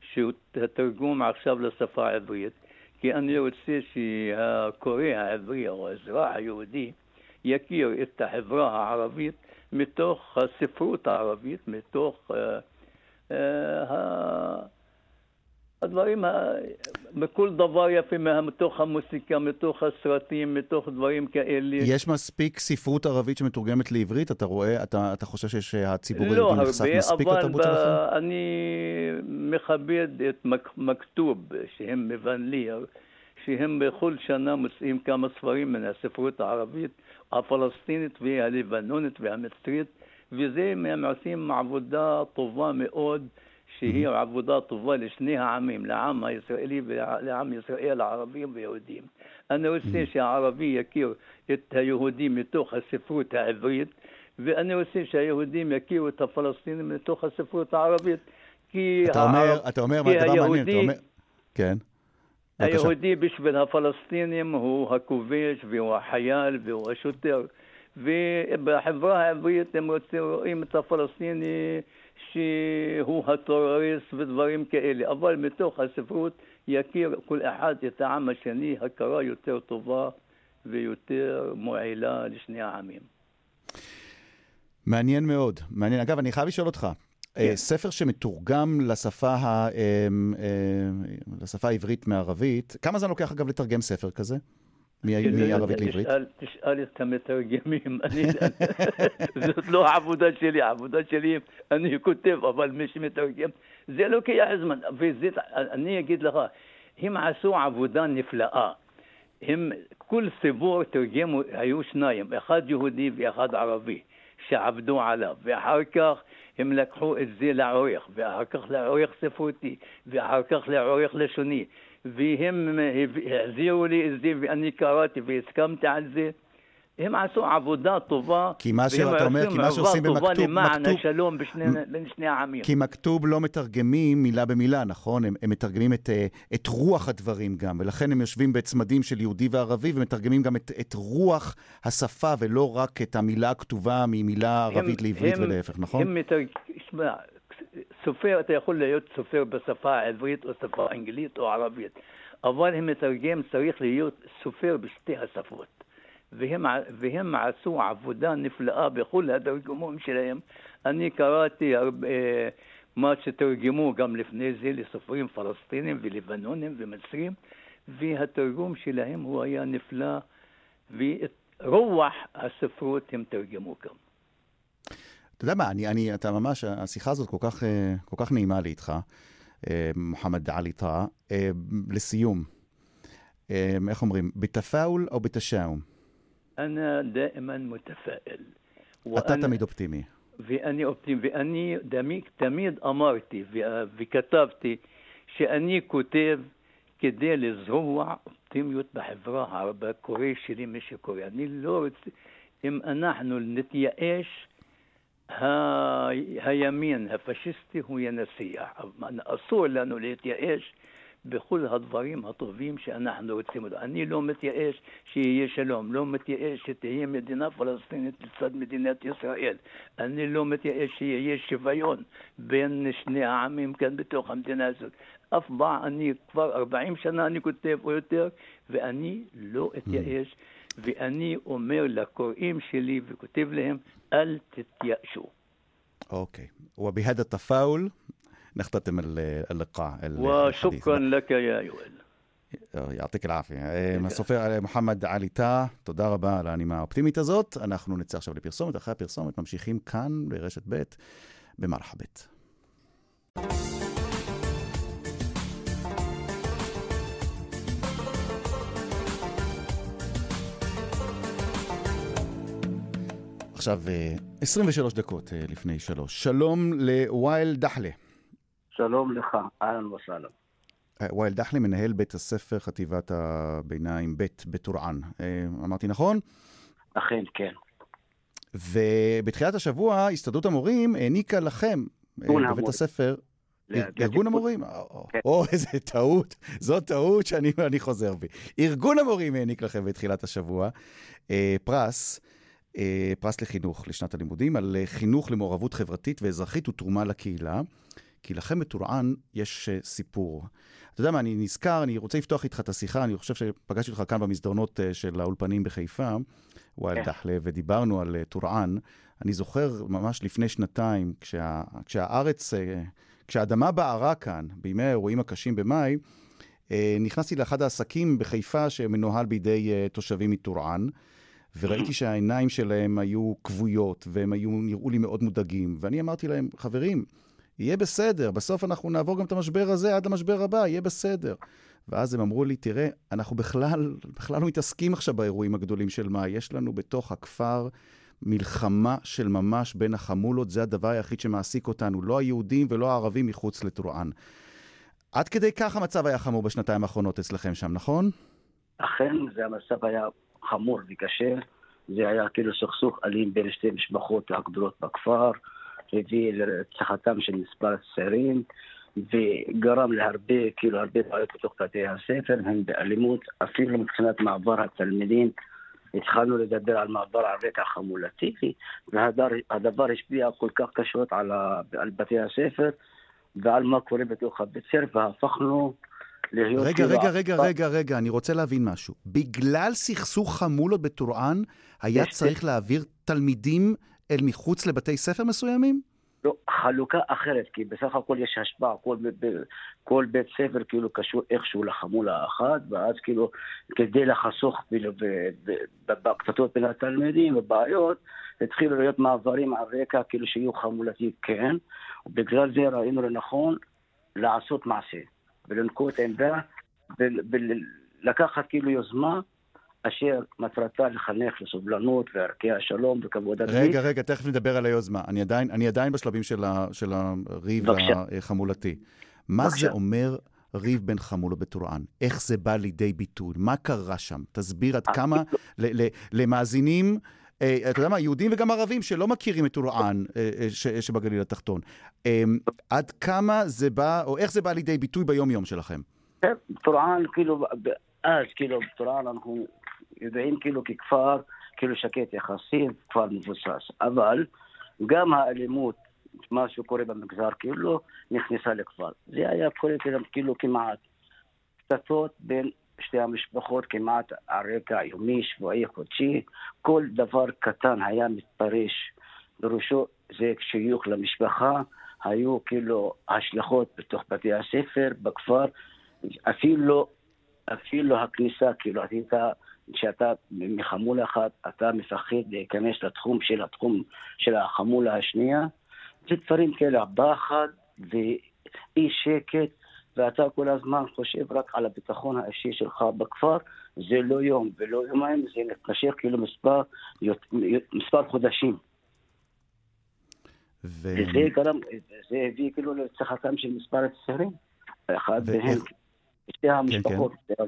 שהתרגום עכשיו לשפה העברית, כי אני רוצה שהקורא העברי או האזרח היהודי יכיר את החברה הערבית מתוך הספרות הערבית, מתוך uh, uh, הדברים, ה- מכל דבר יפה, מה- מתוך המוסיקה, מתוך הסרטים, מתוך דברים כאלה. יש מספיק ספרות ערבית שמתורגמת לעברית? אתה רואה, אתה, אתה חושב שהציבור לא היהודי נחשף הרבה, מספיק אבל לתרבות שלכם? אני מכבד את מכתוב, שהם מוונליר, שהם בכל שנה מוצאים כמה ספרים מן הספרות הערבית, הפלסטינית והלבנונית והמצרית, וזה הם עושים עבודה טובה מאוד, שהיא עבודה טובה לשני העמים, לעם הישראלי ולעם ישראל, הערבים ויהודים. אני רוצה שהערבי יכיר את היהודים מתוך הספרות העברית, ואני רוצה שהיהודים יכירו את הפלסטינים מתוך הספרות הערבית. כי אתה אומר, הערב- אתה אומר כי דבר מעניין, אתה היהודי- אומר... כן. היהודי בשביל הפלסטינים הוא הכובש והוא החייל והוא השוטר. ובחברה העברית הם רואים את הפלסטיני שהוא הטרוריסט ודברים כאלה. אבל מתוך הספרות יכיר כל אחד את העם השני הכרה יותר טובה ויותר מועילה לשני העמים. מעניין מאוד, מעניין. אגב, אני חייב לשאול אותך, כן. אה, ספר שמתורגם לשפה, ה, אה, אה, לשפה העברית מערבית, כמה זמן לוקח אגב לתרגם ספר כזה? מערבית לעברית? תשאל, את המתרגמים, זאת לא העבודה שלי, העבודה שלי, אני כותב, אבל מי שמתרגם, זה לוקח זמן, וזה, אני אגיד לך, הם עשו עבודה נפלאה. הם, כל סיפור תרגמו, היו שניים, אחד יהודי ואחד ערבי, שעבדו עליו, ואחר כך הם לקחו את זה לעורך, ואחר כך לעורך ספרותי, ואחר כך לעורך לשוני, והם החזירו לי הם עשו עבודה טובה, כי מה והם שאתה אומר, כי מה שעושים עבודה טובה במכתוב- למען מכתוב- השלום בשני, בין שני העמים. כי מכתוב לא מתרגמים מילה במילה, נכון? הם, הם מתרגמים את, אה, את רוח הדברים גם, ולכן הם יושבים בצמדים של יהודי וערבי ומתרגמים גם את, את רוח השפה ולא רק את המילה הכתובה ממילה ערבית הם- לעברית הם- ולהפך, נכון? הם מתרג... שמע, סופר, אתה יכול להיות סופר בשפה העברית או שפה אנגלית או ערבית, אבל המתרגם צריך להיות סופר בשתי השפות. והם, והם עשו עבודה נפלאה בכל התרגומים שלהם. אני קראתי הרבה, מה שתרגמו גם לפני זה לסופרים פלסטינים ולבנונים ומצרים, והתרגום שלהם הוא היה נפלא, ואת רוח הספרות הם תרגמו גם. אתה יודע מה, אני, אני, אתה ממש, השיחה הזאת כל כך, אה, כל כך נעימה לי איתך, אה, מוחמד עלי טאה. אה, לסיום, איך אומרים, בתפאול או בתשאום? أنا دائما متفائل אתה תמיד אופטימי. ואני אופטימי, ואני תמיד אמרתי וכתבתי שאני כותב כדי לזרוע אופטימיות בחברה, בקורא שלי, מי שקורא. אני לא רוצה, אם אנחנו נתייאש, ה... הימין הפשיסטי הוא ינצח. אסור לנו להתייאש בכל הדברים הטובים שאנחנו רוצים. אני לא מתייאש שיהיה שלום, לא מתייאש שתהיה מדינה פלסטינית לצד מדינת ישראל. אני לא מתייאש שיהיה שוויון בין שני העמים כאן בתוך המדינה הזאת. אף פעם, אני כבר 40 שנה אני כותב או יותר, ואני לא אתייאש. ואני אומר לקוראים שלי וכותב להם, אל תתייאשו. אוקיי. ובהדה תפאול نختتم اللقاء وشكرا لك يا يوئل יעתיק אל-עפיה. הסופר מוחמד עלי טאה, תודה רבה על הנימה האופטימית הזאת. אנחנו נצא עכשיו לפרסומת, אחרי הפרסומת ממשיכים כאן ברשת ב' במרחבת. עכשיו 23 דקות לפני שלוש. שלום לווייל דחלה. שלום לך, אהלן וסהלן. אה, וואל דחלי, מנהל בית הספר חטיבת הביניים ב' בטורען. אה, אמרתי נכון? אכן, כן. ובתחילת השבוע, הסתדרות המורים העניקה לכם, אה, בבית. הספר, ארגון המורים? כן. או, איזה טעות. זו טעות שאני חוזר בי. ארגון המורים העניק לכם בתחילת השבוע פרס. פרס לחינוך לשנת הלימודים, על חינוך למעורבות חברתית ואזרחית ותרומה לקהילה. כי לכם בטורען יש uh, סיפור. אתה יודע מה, אני נזכר, אני רוצה לפתוח איתך את השיחה, אני חושב שפגשתי אותך כאן במסדרונות uh, של האולפנים בחיפה, וואל כן. דחלה, ודיברנו על uh, טורען. אני זוכר ממש לפני שנתיים, כשה, כשהארץ, כשהאדמה בערה כאן, בימי האירועים הקשים במאי, נכנסתי לאחד העסקים בחיפה שמנוהל בידי תושבים מטורען. וראיתי שהעיניים שלהם היו כבויות, והם היו, נראו לי מאוד מודאגים. ואני אמרתי להם, חברים, יהיה בסדר, בסוף אנחנו נעבור גם את המשבר הזה עד המשבר הבא, יהיה בסדר. ואז הם אמרו לי, תראה, אנחנו בכלל, בכלל לא מתעסקים עכשיו באירועים הגדולים של מאי. יש לנו בתוך הכפר מלחמה של ממש בין החמולות, זה הדבר היחיד שמעסיק אותנו, לא היהודים ולא הערבים מחוץ לטורען. עד כדי כך המצב היה חמור בשנתיים האחרונות אצלכם שם, נכון? אכן, זה המצב היה חמור וקשה. זה היה כאילו סכסוך אלים בין שתי משפחות הגדולות בכפר. הביא לרציחתם של מספר צעירים וגרם להרבה, כאילו הרבה בעיות בתוך בתי הספר, הם באלימות, אפילו מבחינת מעבר התלמידים. התחלנו לדבר על מעבר על רקע חמולתי, והדבר השפיע כל כך קשות על, ה, על בתי הספר ועל מה קורה בתוך הבית ספר, והפכנו להיות... רגע, כאילו רגע, רגע, רגע, רגע, אני רוצה להבין משהו. בגלל סכסוך חמולות בטורען, היה צריך להעביר תלמידים אל מחוץ לבתי ספר מסוימים? לא, חלוקה אחרת, כי בסך הכל יש השפעה, כל, כל בית ספר כאילו קשור איכשהו לחמולה אחת, ואז כאילו כדי לחסוך בקטטות בין התלמידים ובעיות, התחילו להיות מעברים על רקע כאילו שיהיו חמולתי כן, ובגלל זה ראינו לנכון לעשות מעשה, ולנקוט עמדה, ולקחת כאילו יוזמה אשר מטרתה לחנך לסובלנות וערכי השלום וכבוד הדדי. רגע, רגע, תכף נדבר על היוזמה. אני עדיין, אני עדיין בשלבים של, ה, של הריב בבקשה. החמולתי. מה בבקשה. זה אומר ריב בין חמולות בטורען? איך זה בא לידי ביטוי? מה קרה שם? תסביר עד כמה ל, ל, למאזינים... אה, אתה יודע מה, יהודים וגם ערבים שלא מכירים את טורען אה, אה, שבגליל התחתון. עד כמה זה בא, או איך זה בא לידי ביטוי ביום-יום שלכם? טורען, כאילו, אז, כאילו, טורען אנחנו יודעים כאילו ככפר, כאילו שקט יחסית, כפר מבוסס. אבל גם האלימות, מה שקורה במגזר, כאילו נכנסה לכפר. זה היה קורה כאילו כמעט קטטות בין שתי המשפחות כמעט על רקע יומי, שבועי, חודשי. כל דבר קטן היה מתפרש. בראשו זה שיוך למשפחה, היו כאילו השלכות בתוך בתי הספר, בכפר, אפילו, אפילו הכניסה, כאילו, אתה, כשאתה מחמולה אחת, אתה מפחד להיכנס לתחום של התחום של החמולה השנייה, זה דברים כאלה, פחד ואי שקט, ואתה כל הזמן חושב רק על הביטחון האישי שלך בכפר, זה לא יום ולא יומיים, זה מתמשך כאילו מספר, מספר חודשים. ו... וזה גרם, זה הביא כאילו לצחקם של מספר הצעירים. אחד מהם, שתי המשפחות, שתי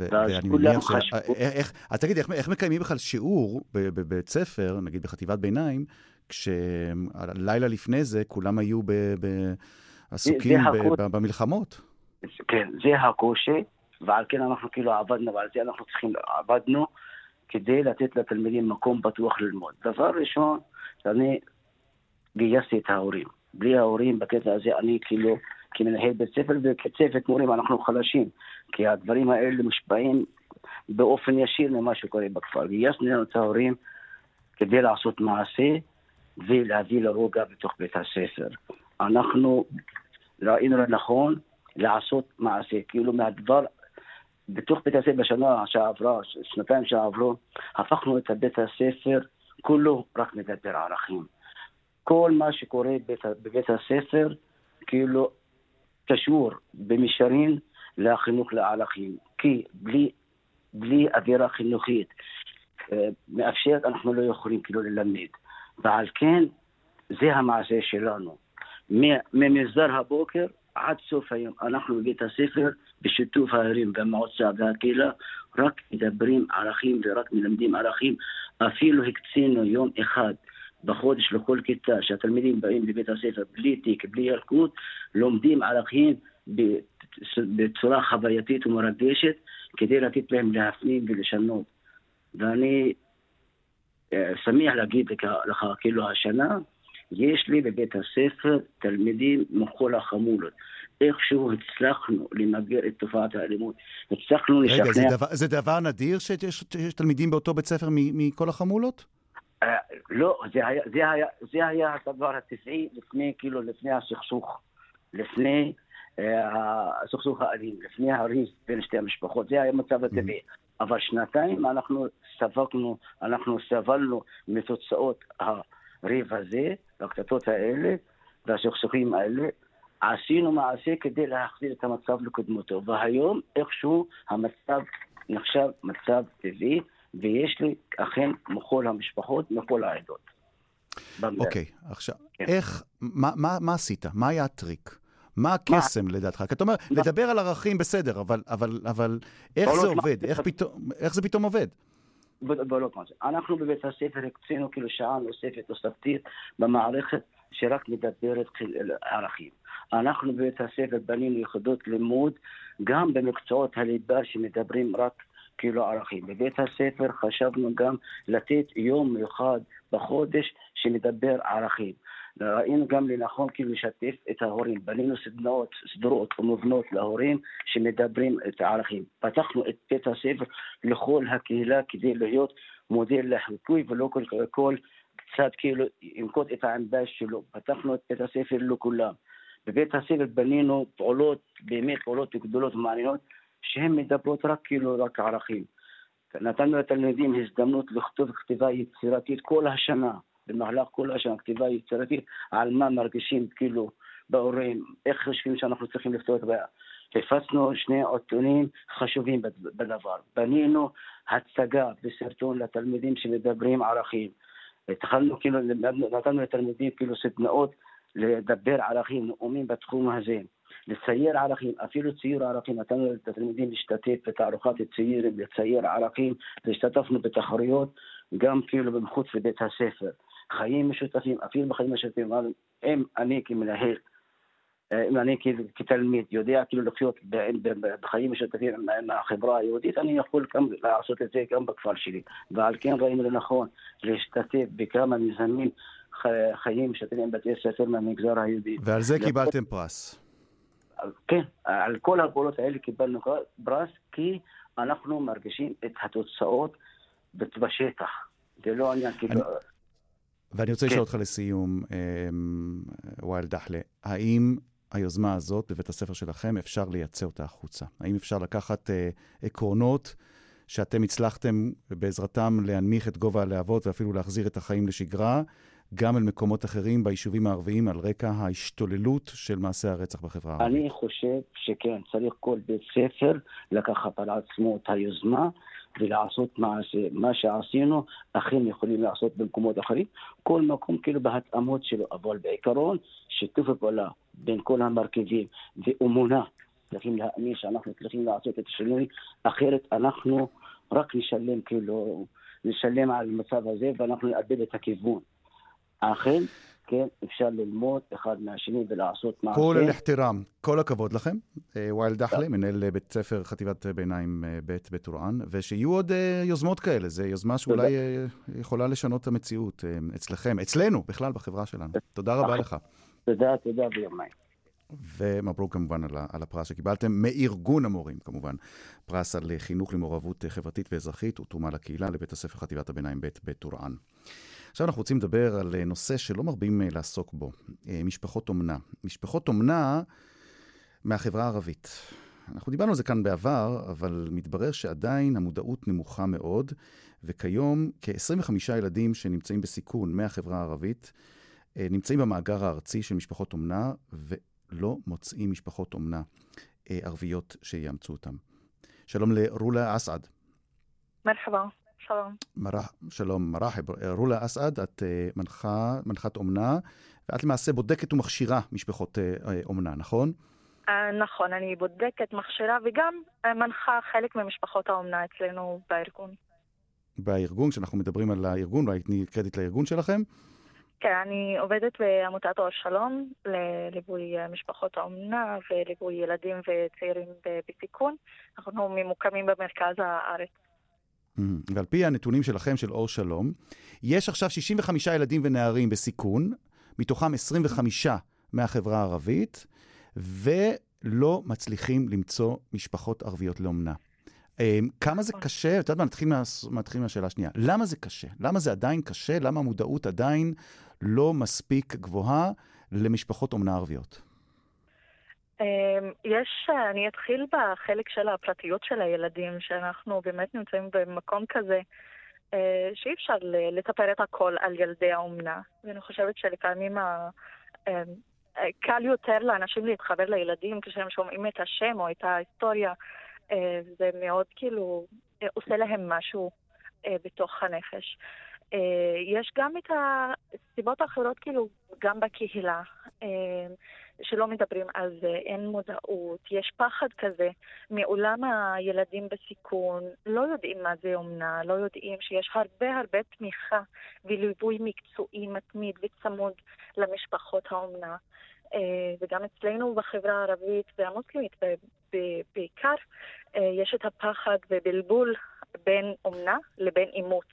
המקומות. ואני מניח ש... איך, אז תגיד, איך, איך מקיימים בכלל שיעור בבית ספר, נגיד בחטיבת ביניים, כשהלילה לפני זה כולם היו ב, ב, עסוקים ב, ב, במלחמות? כן, זה הקושי, ועל כן אנחנו כאילו עבדנו, ועל זה אנחנו צריכים, עבדנו כדי לתת לתלמידים מקום בטוח ללמוד. דבר ראשון, שאני גייסתי את ההורים. בלי ההורים בקטע הזה אני כאילו, כמנהל בית ספר וכצוות מורים אנחנו חלשים, כי הדברים האלה מושפעים באופן ישיר ממה שקורה בכפר. גייסנו את ההורים כדי לעשות מעשה ולהביא לרוגע בתוך בית הספר. אנחנו ראינו לנכון לעשות מעשה, כאילו מהדבר, בתוך בית הספר בשנה שעברה, שנתיים שעברו, הפכנו את בית הספר כולו רק מדבר ערכים. כל מה שקורה בבית, בבית הספר כאילו קשור במישרין לחינוך לערכים. כי בלי, בלי אווירה חינוכית אה, מאפשרת אנחנו לא יכולים כאילו ללמד. ועל כן זה המעשה שלנו. ממסדר הבוקר עד סוף היום אנחנו בבית הספר בשיתוף ההורים והמועצה והקהילה רק מדברים ערכים ורק מלמדים ערכים אפילו הקצינו יום אחד בחודש לכל כיתה שהתלמידים באים לבית הספר בלי תיק, בלי ילקוט, לומדים ערכים בצורה חווייתית ומרגשת כדי לתת להם להפנים ולשנות. ואני אה, שמח להגיד לך, לך כאילו השנה יש לי בבית הספר תלמידים מכל החמולות. איכשהו הצלחנו למגר את תופעת האלימות. הצלחנו לשכנע... רגע, זה דבר, זה דבר נדיר שיש, שיש תלמידים באותו בית ספר מכל החמולות? Uh, לא, זה היה, זה, היה, זה היה הדבר הטבעי לפני, כאילו, לפני הסכסוך. לפני הסכסוך האלים, לפני הריב בין שתי המשפחות. זה היה המצב הטבעי. Mm-hmm. אבל שנתיים אנחנו ספגנו, אנחנו סבלנו מתוצאות הריב הזה, הקטטות האלה והסכסוכים האלה, עשינו מעשה כדי להחזיר את המצב לקודמותו, והיום איכשהו המצב נחשב מצב טבעי, ויש לי אכן מכל המשפחות, מכל העדות. אוקיי, okay, עכשיו, כן. איך, מה, מה, מה עשית? מה היה הטריק? מה הקסם לדעתך? כי אתה אומר? לדבר על ערכים בסדר, אבל, אבל, אבל איך זה עובד? איך, פתאום, איך זה פתאום עובד? זה. אנחנו בבית הספר הקצינו כאילו שעה נוספת תוספתית במערכת שרק מדברת ערכים. אנחנו בבית הספר בנינו יחידות לימוד גם במקצועות הליבה שמדברים רק כאילו ערכים. בבית הספר חשבנו גם לתת יום מיוחד בחודש שמדבר ערכים. ראינו גם לנכון כאילו לשתף את ההורים. בנינו סדנאות, סדרות ומובנות להורים שמדברים את הערכים. פתחנו את בית הספר לכל הקהילה כדי להיות מודל לחיקוי ולא כל, כל קצת כאילו ינקוט את העמדה שלו. פתחנו את בית הספר לכולם. בבית הספר בנינו פעולות, באמת פעולות גדולות ומעניינות, שהן מדברות רק כאילו רק ערכים. נתנו לתלמידים הזדמנות לכתוב כתיבה יצירתית כל השנה, במהלך כל השנה, כתיבה יצירתית על מה מרגישים כאילו בהורים, איך חושבים שאנחנו צריכים לפתור את הבעיה. הפצנו שני עיתונים חשובים בדבר. בנינו הצגה וסרטון לתלמידים שמדברים ערכים. התחלנו כאילו, נתנו לתלמידים כאילו סדנאות לדבר ערכים, נאומים בתחום הזה. לצייר ערכים, אפילו ציור ערכים, נתנו לתלמידים להשתתף בתערוכת ציור, לצייר ערכים, והשתתפנו בתחרויות גם כאילו מחוץ לבית הספר. חיים משותפים, אפילו בחיים משותפים, אבל אם אני כמנהל, אה, אם אני כתלמיד יודע כאילו לחיות בחיים משותפים עם החברה היהודית, אני יכול גם לעשות את זה גם בכפר שלי. ועל כן ראינו לנכון להשתתף בכמה מיזמים חיים משותפים בתי ספר מהמגזר היהודי. ועל זה קיבלתם פרס. כן, על כל הפעולות האלה קיבלנו פרס, כי אנחנו מרגישים את התוצאות בשטח. זה לא עניין כאילו... ואני רוצה לשאול כן. אותך לסיום, אמ, וואל דחלה, האם היוזמה הזאת בבית הספר שלכם, אפשר לייצא אותה החוצה? האם אפשר לקחת אה, עקרונות שאתם הצלחתם בעזרתם להנמיך את גובה הלהבות ואפילו להחזיר את החיים לשגרה, גם אל מקומות אחרים ביישובים הערביים על רקע ההשתוללות של מעשי הרצח בחברה הערבית? אני חושב שכן, צריך כל בית ספר לקחת על עצמו את היוזמה ולעשות מה, ש... מה שעשינו, אכן יכולים לעשות במקומות אחרים, כל מקום כאילו בהתאמות שלו, אבל בעיקרון שיתוף הפעולה בין כל המרכיבים ואמונה, צריכים להאמין שאנחנו צריכים לעשות את השינוי, אחרת אנחנו רק נשלם כאילו, נשלם על המצב הזה ואנחנו נאבד את הכיוון. אכן, כן, אפשר ללמוד אחד מהשני ולעשות מעשה. כל אל-אחתרם, כל הכבוד לכם. אה, וואל דחלה, מנהל בית ספר חטיבת ביניים אה, ב' בטורען, ושיהיו עוד אה, יוזמות כאלה, זו יוזמה שאולי יכולה לשנות את המציאות אצלכם, אצלנו, בכלל בחברה שלנו. תודה רבה לך. תודה, תודה ויומיים. ומברוק כמובן על הפרס שקיבלתם מארגון המורים, כמובן. פרס על חינוך למעורבות חברתית ואזרחית ותרומה לקהילה לבית הספר חטיבת הביניים ב' בטורען. עכשיו אנחנו רוצים לדבר על אה, נושא שלא מרבים אה, לעסוק בו, אה, משפחות אומנה. משפחות אומנה מהחברה הערבית. אנחנו דיברנו על זה כאן בעבר, אבל מתברר שעדיין המודעות נמוכה מאוד, וכיום כ-25 ילדים שנמצאים בסיכון מהחברה הערבית נמצאים במאגר הארצי של משפחות אומנה, ולא מוצאים משפחות אומנה ערביות שיאמצו אותם. שלום לרולה אסעד. מרחבה. שלום. מרח, שלום, מרחב. רולה אסעד, את uh, מנחה, מנחת אומנה, ואת למעשה בודקת ומכשירה משפחות uh, אומנה, נכון? נכון, אני בודקת, מכשירה וגם מנחה חלק ממשפחות האומנה אצלנו בארגון. בארגון, כשאנחנו מדברים על הארגון, אולי תני קרדיט לארגון שלכם? כן, אני עובדת בעמותת אור שלום לליווי משפחות האומנה וליווי ילדים וצעירים בסיכון. אנחנו ממוקמים במרכז הארץ. Mm-hmm. ועל פי הנתונים שלכם, של אור שלום, יש עכשיו 65 ילדים ונערים בסיכון, מתוכם 25 מהחברה הערבית, ולא מצליחים למצוא משפחות ערביות לאומנה. אמ, כמה זה קשה, את יודעת מה, נתחיל, מה, נתחיל מהשאלה השנייה. למה זה קשה? למה זה עדיין קשה? למה המודעות עדיין לא מספיק גבוהה למשפחות אומנה ערביות? אמ, יש, אני אתחיל בחלק של הפרטיות של הילדים, שאנחנו באמת נמצאים במקום כזה אה, שאי אפשר לספר את הכל על ילדי האומנה. ואני חושבת שלפעמים ה... אמ, קל יותר לאנשים להתחבר לילדים כשהם שומעים את השם או את ההיסטוריה. אה, זה מאוד כאילו אה, עושה להם משהו בתוך הנפש. יש גם את הסיבות האחרות, כאילו, גם בקהילה. שלא מדברים על זה, אין מודעות, יש פחד כזה מעולם הילדים בסיכון, לא יודעים מה זה אומנה, לא יודעים שיש הרבה הרבה תמיכה וליווי מקצועי מתמיד וצמוד למשפחות האומנה. אה, וגם אצלנו בחברה הערבית והמוסלמית בעיקר, אה, יש את הפחד ובלבול בין אומנה לבין אימוץ.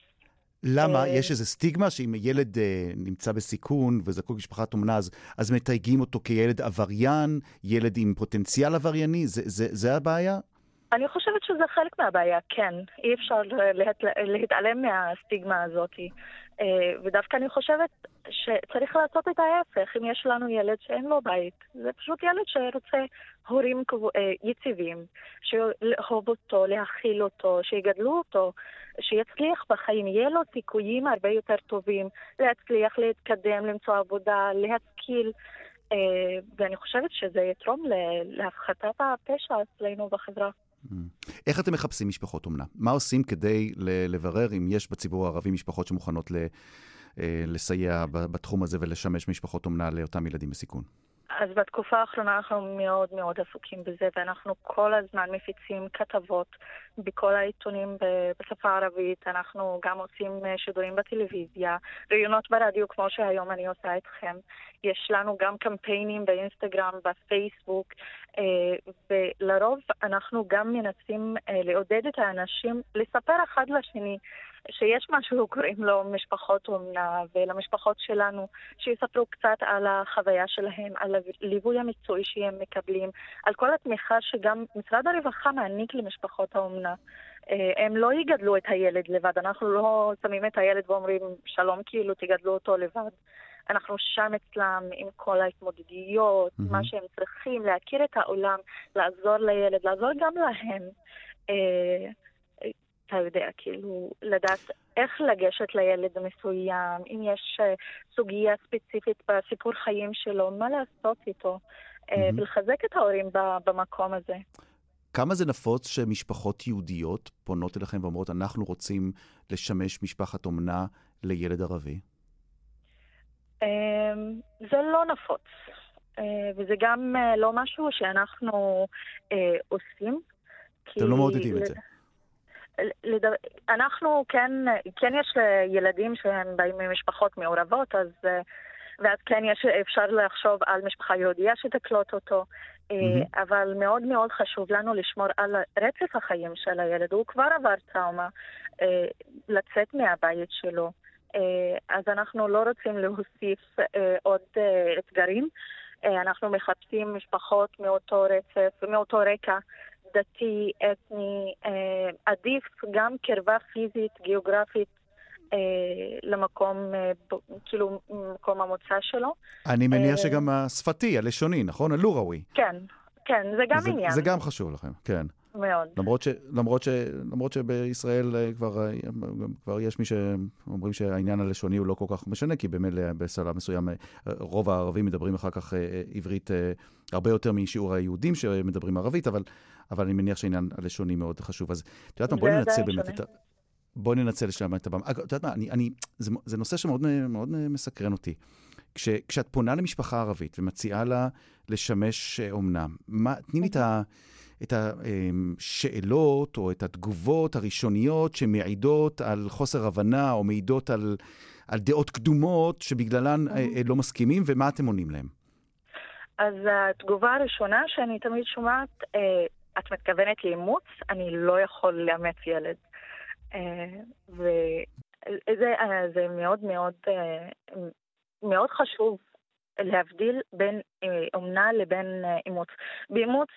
למה? אה, יש איזו סטיגמה שאם ילד אה, נמצא בסיכון וזקוק למשפחת אומנה, אז, אז מתייגים אותו כילד עבריין, ילד עם פוטנציאל עברייני? זה, זה, זה הבעיה? אני חושבת שזה חלק מהבעיה, כן. אי אפשר להת... להתעלם מהסטיגמה הזאת. אה, ודווקא אני חושבת שצריך לעשות את ההפך. אם יש לנו ילד שאין לו בית, זה פשוט ילד שרוצה הורים אה, יציבים, שאוהב אותו, להכיל אותו, שיגדלו אותו, שיצליח בחיים, יהיה לו סיכויים הרבה יותר טובים להצליח, להתקדם, למצוא עבודה, להשכיל. אה, ואני חושבת שזה יתרום להפחתת הפשע אצלנו בחברה. איך אתם מחפשים משפחות אומנה? מה עושים כדי לברר אם יש בציבור הערבי משפחות שמוכנות אה, לסייע בתחום הזה ולשמש משפחות אומנה לאותם ילדים בסיכון? אז בתקופה האחרונה אנחנו מאוד מאוד עסוקים בזה, ואנחנו כל הזמן מפיצים כתבות בכל העיתונים בשפה הערבית. אנחנו גם עושים אה, שידורים בטלוויזיה, ראיונות ברדיו, כמו שהיום אני עושה איתכם. יש לנו גם קמפיינים באינסטגרם, בפייסבוק, אה, ולרוב אנחנו גם מנסים אה, לעודד את האנשים לספר אחד לשני שיש משהו קוראים לו משפחות אומנה, ולמשפחות שלנו, שיספרו קצת על החוויה שלהם, על הליווי המקצועי שהם מקבלים, על כל התמיכה שגם משרד הרווחה מעניק למשפחות האומנה. אה, הם לא יגדלו את הילד לבד, אנחנו לא שמים את הילד ואומרים שלום כאילו תגדלו אותו לבד. אנחנו שם אצלם עם כל ההתמודדויות, mm-hmm. מה שהם צריכים, להכיר את העולם, לעזור לילד, לעזור גם להם. אתה יודע, כאילו, לדעת איך לגשת לילד מסוים, אם יש אה, סוגיה ספציפית בסיפור חיים שלו, מה לעשות איתו, mm-hmm. ולחזק את ההורים במקום הזה. כמה זה נפוץ שמשפחות יהודיות פונות אליכם ואומרות, אנחנו רוצים לשמש משפחת אומנה לילד ערבי? אמ, זה לא נפוץ, אה, וזה גם לא משהו שאנחנו עושים. אתם לא מעודדים את זה. אנחנו כן, כן יש ילדים שהם באים ממשפחות מעורבות, אז, ואז כן יש, אפשר לחשוב על משפחה יהודייה שתקלוט אותו, mm-hmm. אבל מאוד מאוד חשוב לנו לשמור על רצף החיים של הילד. הוא כבר עבר טראומה, לצאת מהבית שלו. אה, אז אנחנו לא רוצים להוסיף אה, עוד אה, אתגרים. אנחנו מחפשים משפחות מאותו רצף, מאותו רקע דתי, אתני, עדיף גם קרבה פיזית, גיאוגרפית, למקום, כאילו, מקום המוצא שלו. אני מניח שגם השפתי, הלשוני, נכון? הלוראווי. כן, כן, זה גם זה, עניין. זה גם חשוב לכם, כן. מאוד. למרות, ש, למרות, ש, למרות שבישראל אה, כבר, אה, כבר יש מי שאומרים שהעניין הלשוני הוא לא כל כך משנה, כי במילא בסלם מסוים אה, רוב הערבים מדברים אחר כך עברית הרבה יותר משיעור היהודים שמדברים ערבית, אבל, אבל אני מניח שהעניין הלשוני מאוד חשוב. אז את יודעת מה, בואי ננצל באמת את ה... בואי ננצל שם את הבמה. את יודעת מה, אני, אני, זה, זה נושא שמאוד מאוד מסקרן אותי. כש, כשאת פונה למשפחה ערבית ומציעה לה לשמש אומנה, מה, תני לי את ה... את השאלות או את התגובות הראשוניות שמעידות על חוסר הבנה או מעידות על, על דעות קדומות שבגללן mm-hmm. לא מסכימים, ומה אתם עונים להם? אז התגובה הראשונה שאני תמיד שומעת, אה, את מתכוונת לאימוץ? אני לא יכול לאמץ ילד. וזה זה מאוד מאוד מאוד חשוב להבדיל בין אומנה לבין אימוץ. באימוץ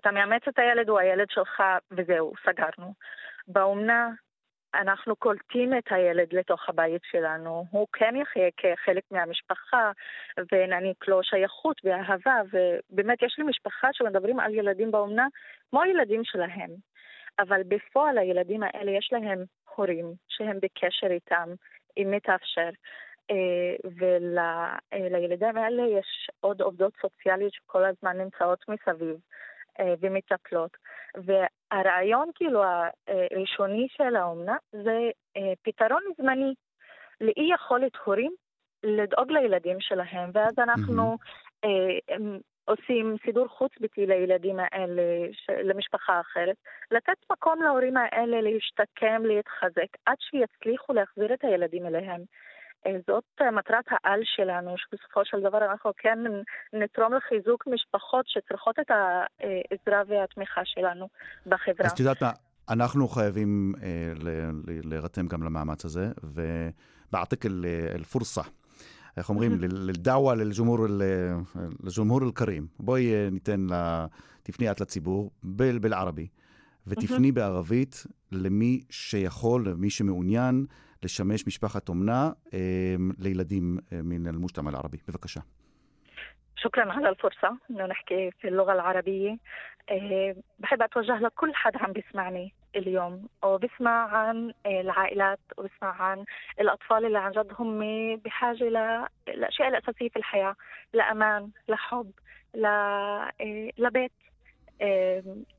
אתה מאמץ את הילד, הוא הילד שלך, וזהו, סגרנו. באומנה אנחנו קולטים את הילד לתוך הבית שלנו, הוא כן יחיה כחלק מהמשפחה, ונעניק לו שייכות ואהבה, ובאמת יש לי משפחה שמדברים על ילדים באומנה כמו ילדים שלהם. אבל בפועל הילדים האלה יש להם הורים שהם בקשר איתם, אם מתאפשר. אה, ולילדים האלה יש עוד עובדות סוציאליות שכל הזמן נמצאות מסביב. אה, ומטפלות. והרעיון כאילו הראשוני של האומנה זה אה, פתרון זמני לאי יכולת הורים לדאוג לילדים שלהם, ואז אנחנו mm-hmm. עושים סידור חוץ-ביתי לילדים האלה, למשפחה אחרת, לתת מקום להורים האלה להשתקם, להתחזק, עד שיצליחו להחזיר את הילדים אליהם. אה, זאת אה, מטרת העל שלנו, שבסופו של דבר אנחנו כן נתרום לחיזוק משפחות שצריכות את העזרה והתמיכה שלנו בחברה. אז את יודעת מה, אנחנו חייבים אה, להירתם גם למאמץ הזה, ובעתק אל-פורסה. איך אומרים? לדעווה לג'ומהור אל-כרים. בואי ניתן, תפני את לציבור, בלערבי, ותפני בערבית למי שיכול, למי שמעוניין. לשמש משפחת אומנה אה, לילדים אה, מן אל-מושתמע אל-ערבי. בבקשה. شكرا على الفرصة انه نحكي في اللغة العربية أه بحب اتوجه لكل حد عم بيسمعني اليوم وبسمع عن العائلات وبسمع عن الاطفال اللي عن جد هم بحاجة للاشياء الاساسية في الحياة لامان لحب لبيت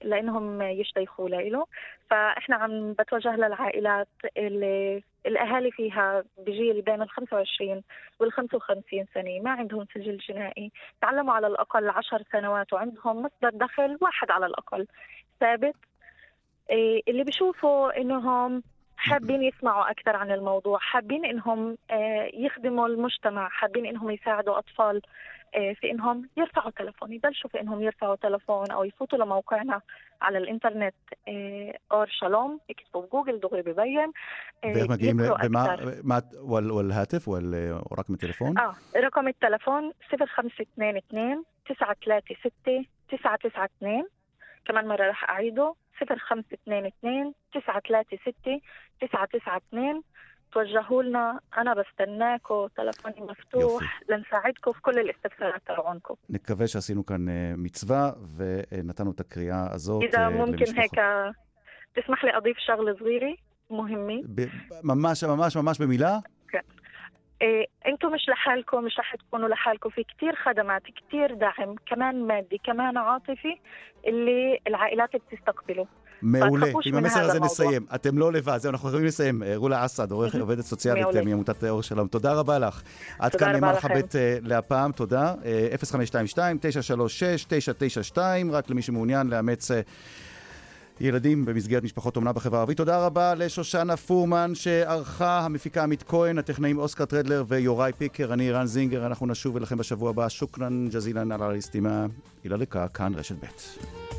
لأنهم يشتيخوا له فإحنا عم بتوجه للعائلات اللي الأهالي فيها بجيل بين ال 25 وال 55 سنة ما عندهم سجل جنائي تعلموا على الأقل 10 سنوات وعندهم مصدر دخل واحد على الأقل. ثابت اللي بيشوفوا إنهم حابين يسمعوا أكثر عن الموضوع حابين إنهم آه، يخدموا المجتمع حابين إنهم يساعدوا أطفال آه، في إنهم يرفعوا تلفون يبلشوا في إنهم يرفعوا تلفون أو يفوتوا لموقعنا على الإنترنت آه، أور شالوم يكتبوا بجوجل دغري ببين بما مع والهاتف ورقم التليفون آه رقم التليفون 0522 936 992 كمان مرة رح أعيده 0522 936 992 توجهوا لنا أنا بستناكم تلفوني مفتوح لنساعدكم في كل الاستفسارات تبعونكم נקווה שעשינו כאן אה, מצווה ונתנו את הקריאה הזאת إذا אה, ممكن למשפחות. هيك تسمح لي أضيف شغلة صغيرة مهمة ب- ממש, ממש, ממש במילה. انتم مش لحالكم مش رح تكونوا لحالكم في كتير خدمات كتير دعم كمان مادي كمان عاطفي اللي العائلات بتستقبله מעולה, עם המסר הזה נסיים. אתם לא לבד, זהו, אנחנו יכולים לסיים. אה, רולה אסד, עובדת סוציאלית אה, מעמותת אה, אור שלום, תודה רבה לך. עד כאן נאמר לך בית להפעם, תודה. 0522-936-992, רק למי שמעוניין לאמץ... ילדים במסגרת משפחות אומנה בחברה הערבית. תודה רבה לשושנה פורמן שערכה, המפיקה עמית כהן, הטכנאים אוסקר טרדלר ויוראי פיקר. אני רן זינגר, אנחנו נשוב אליכם בשבוע הבא. שוכרן ג'זילן על הליסטימה. אילה לקה, כאן רשת ב'.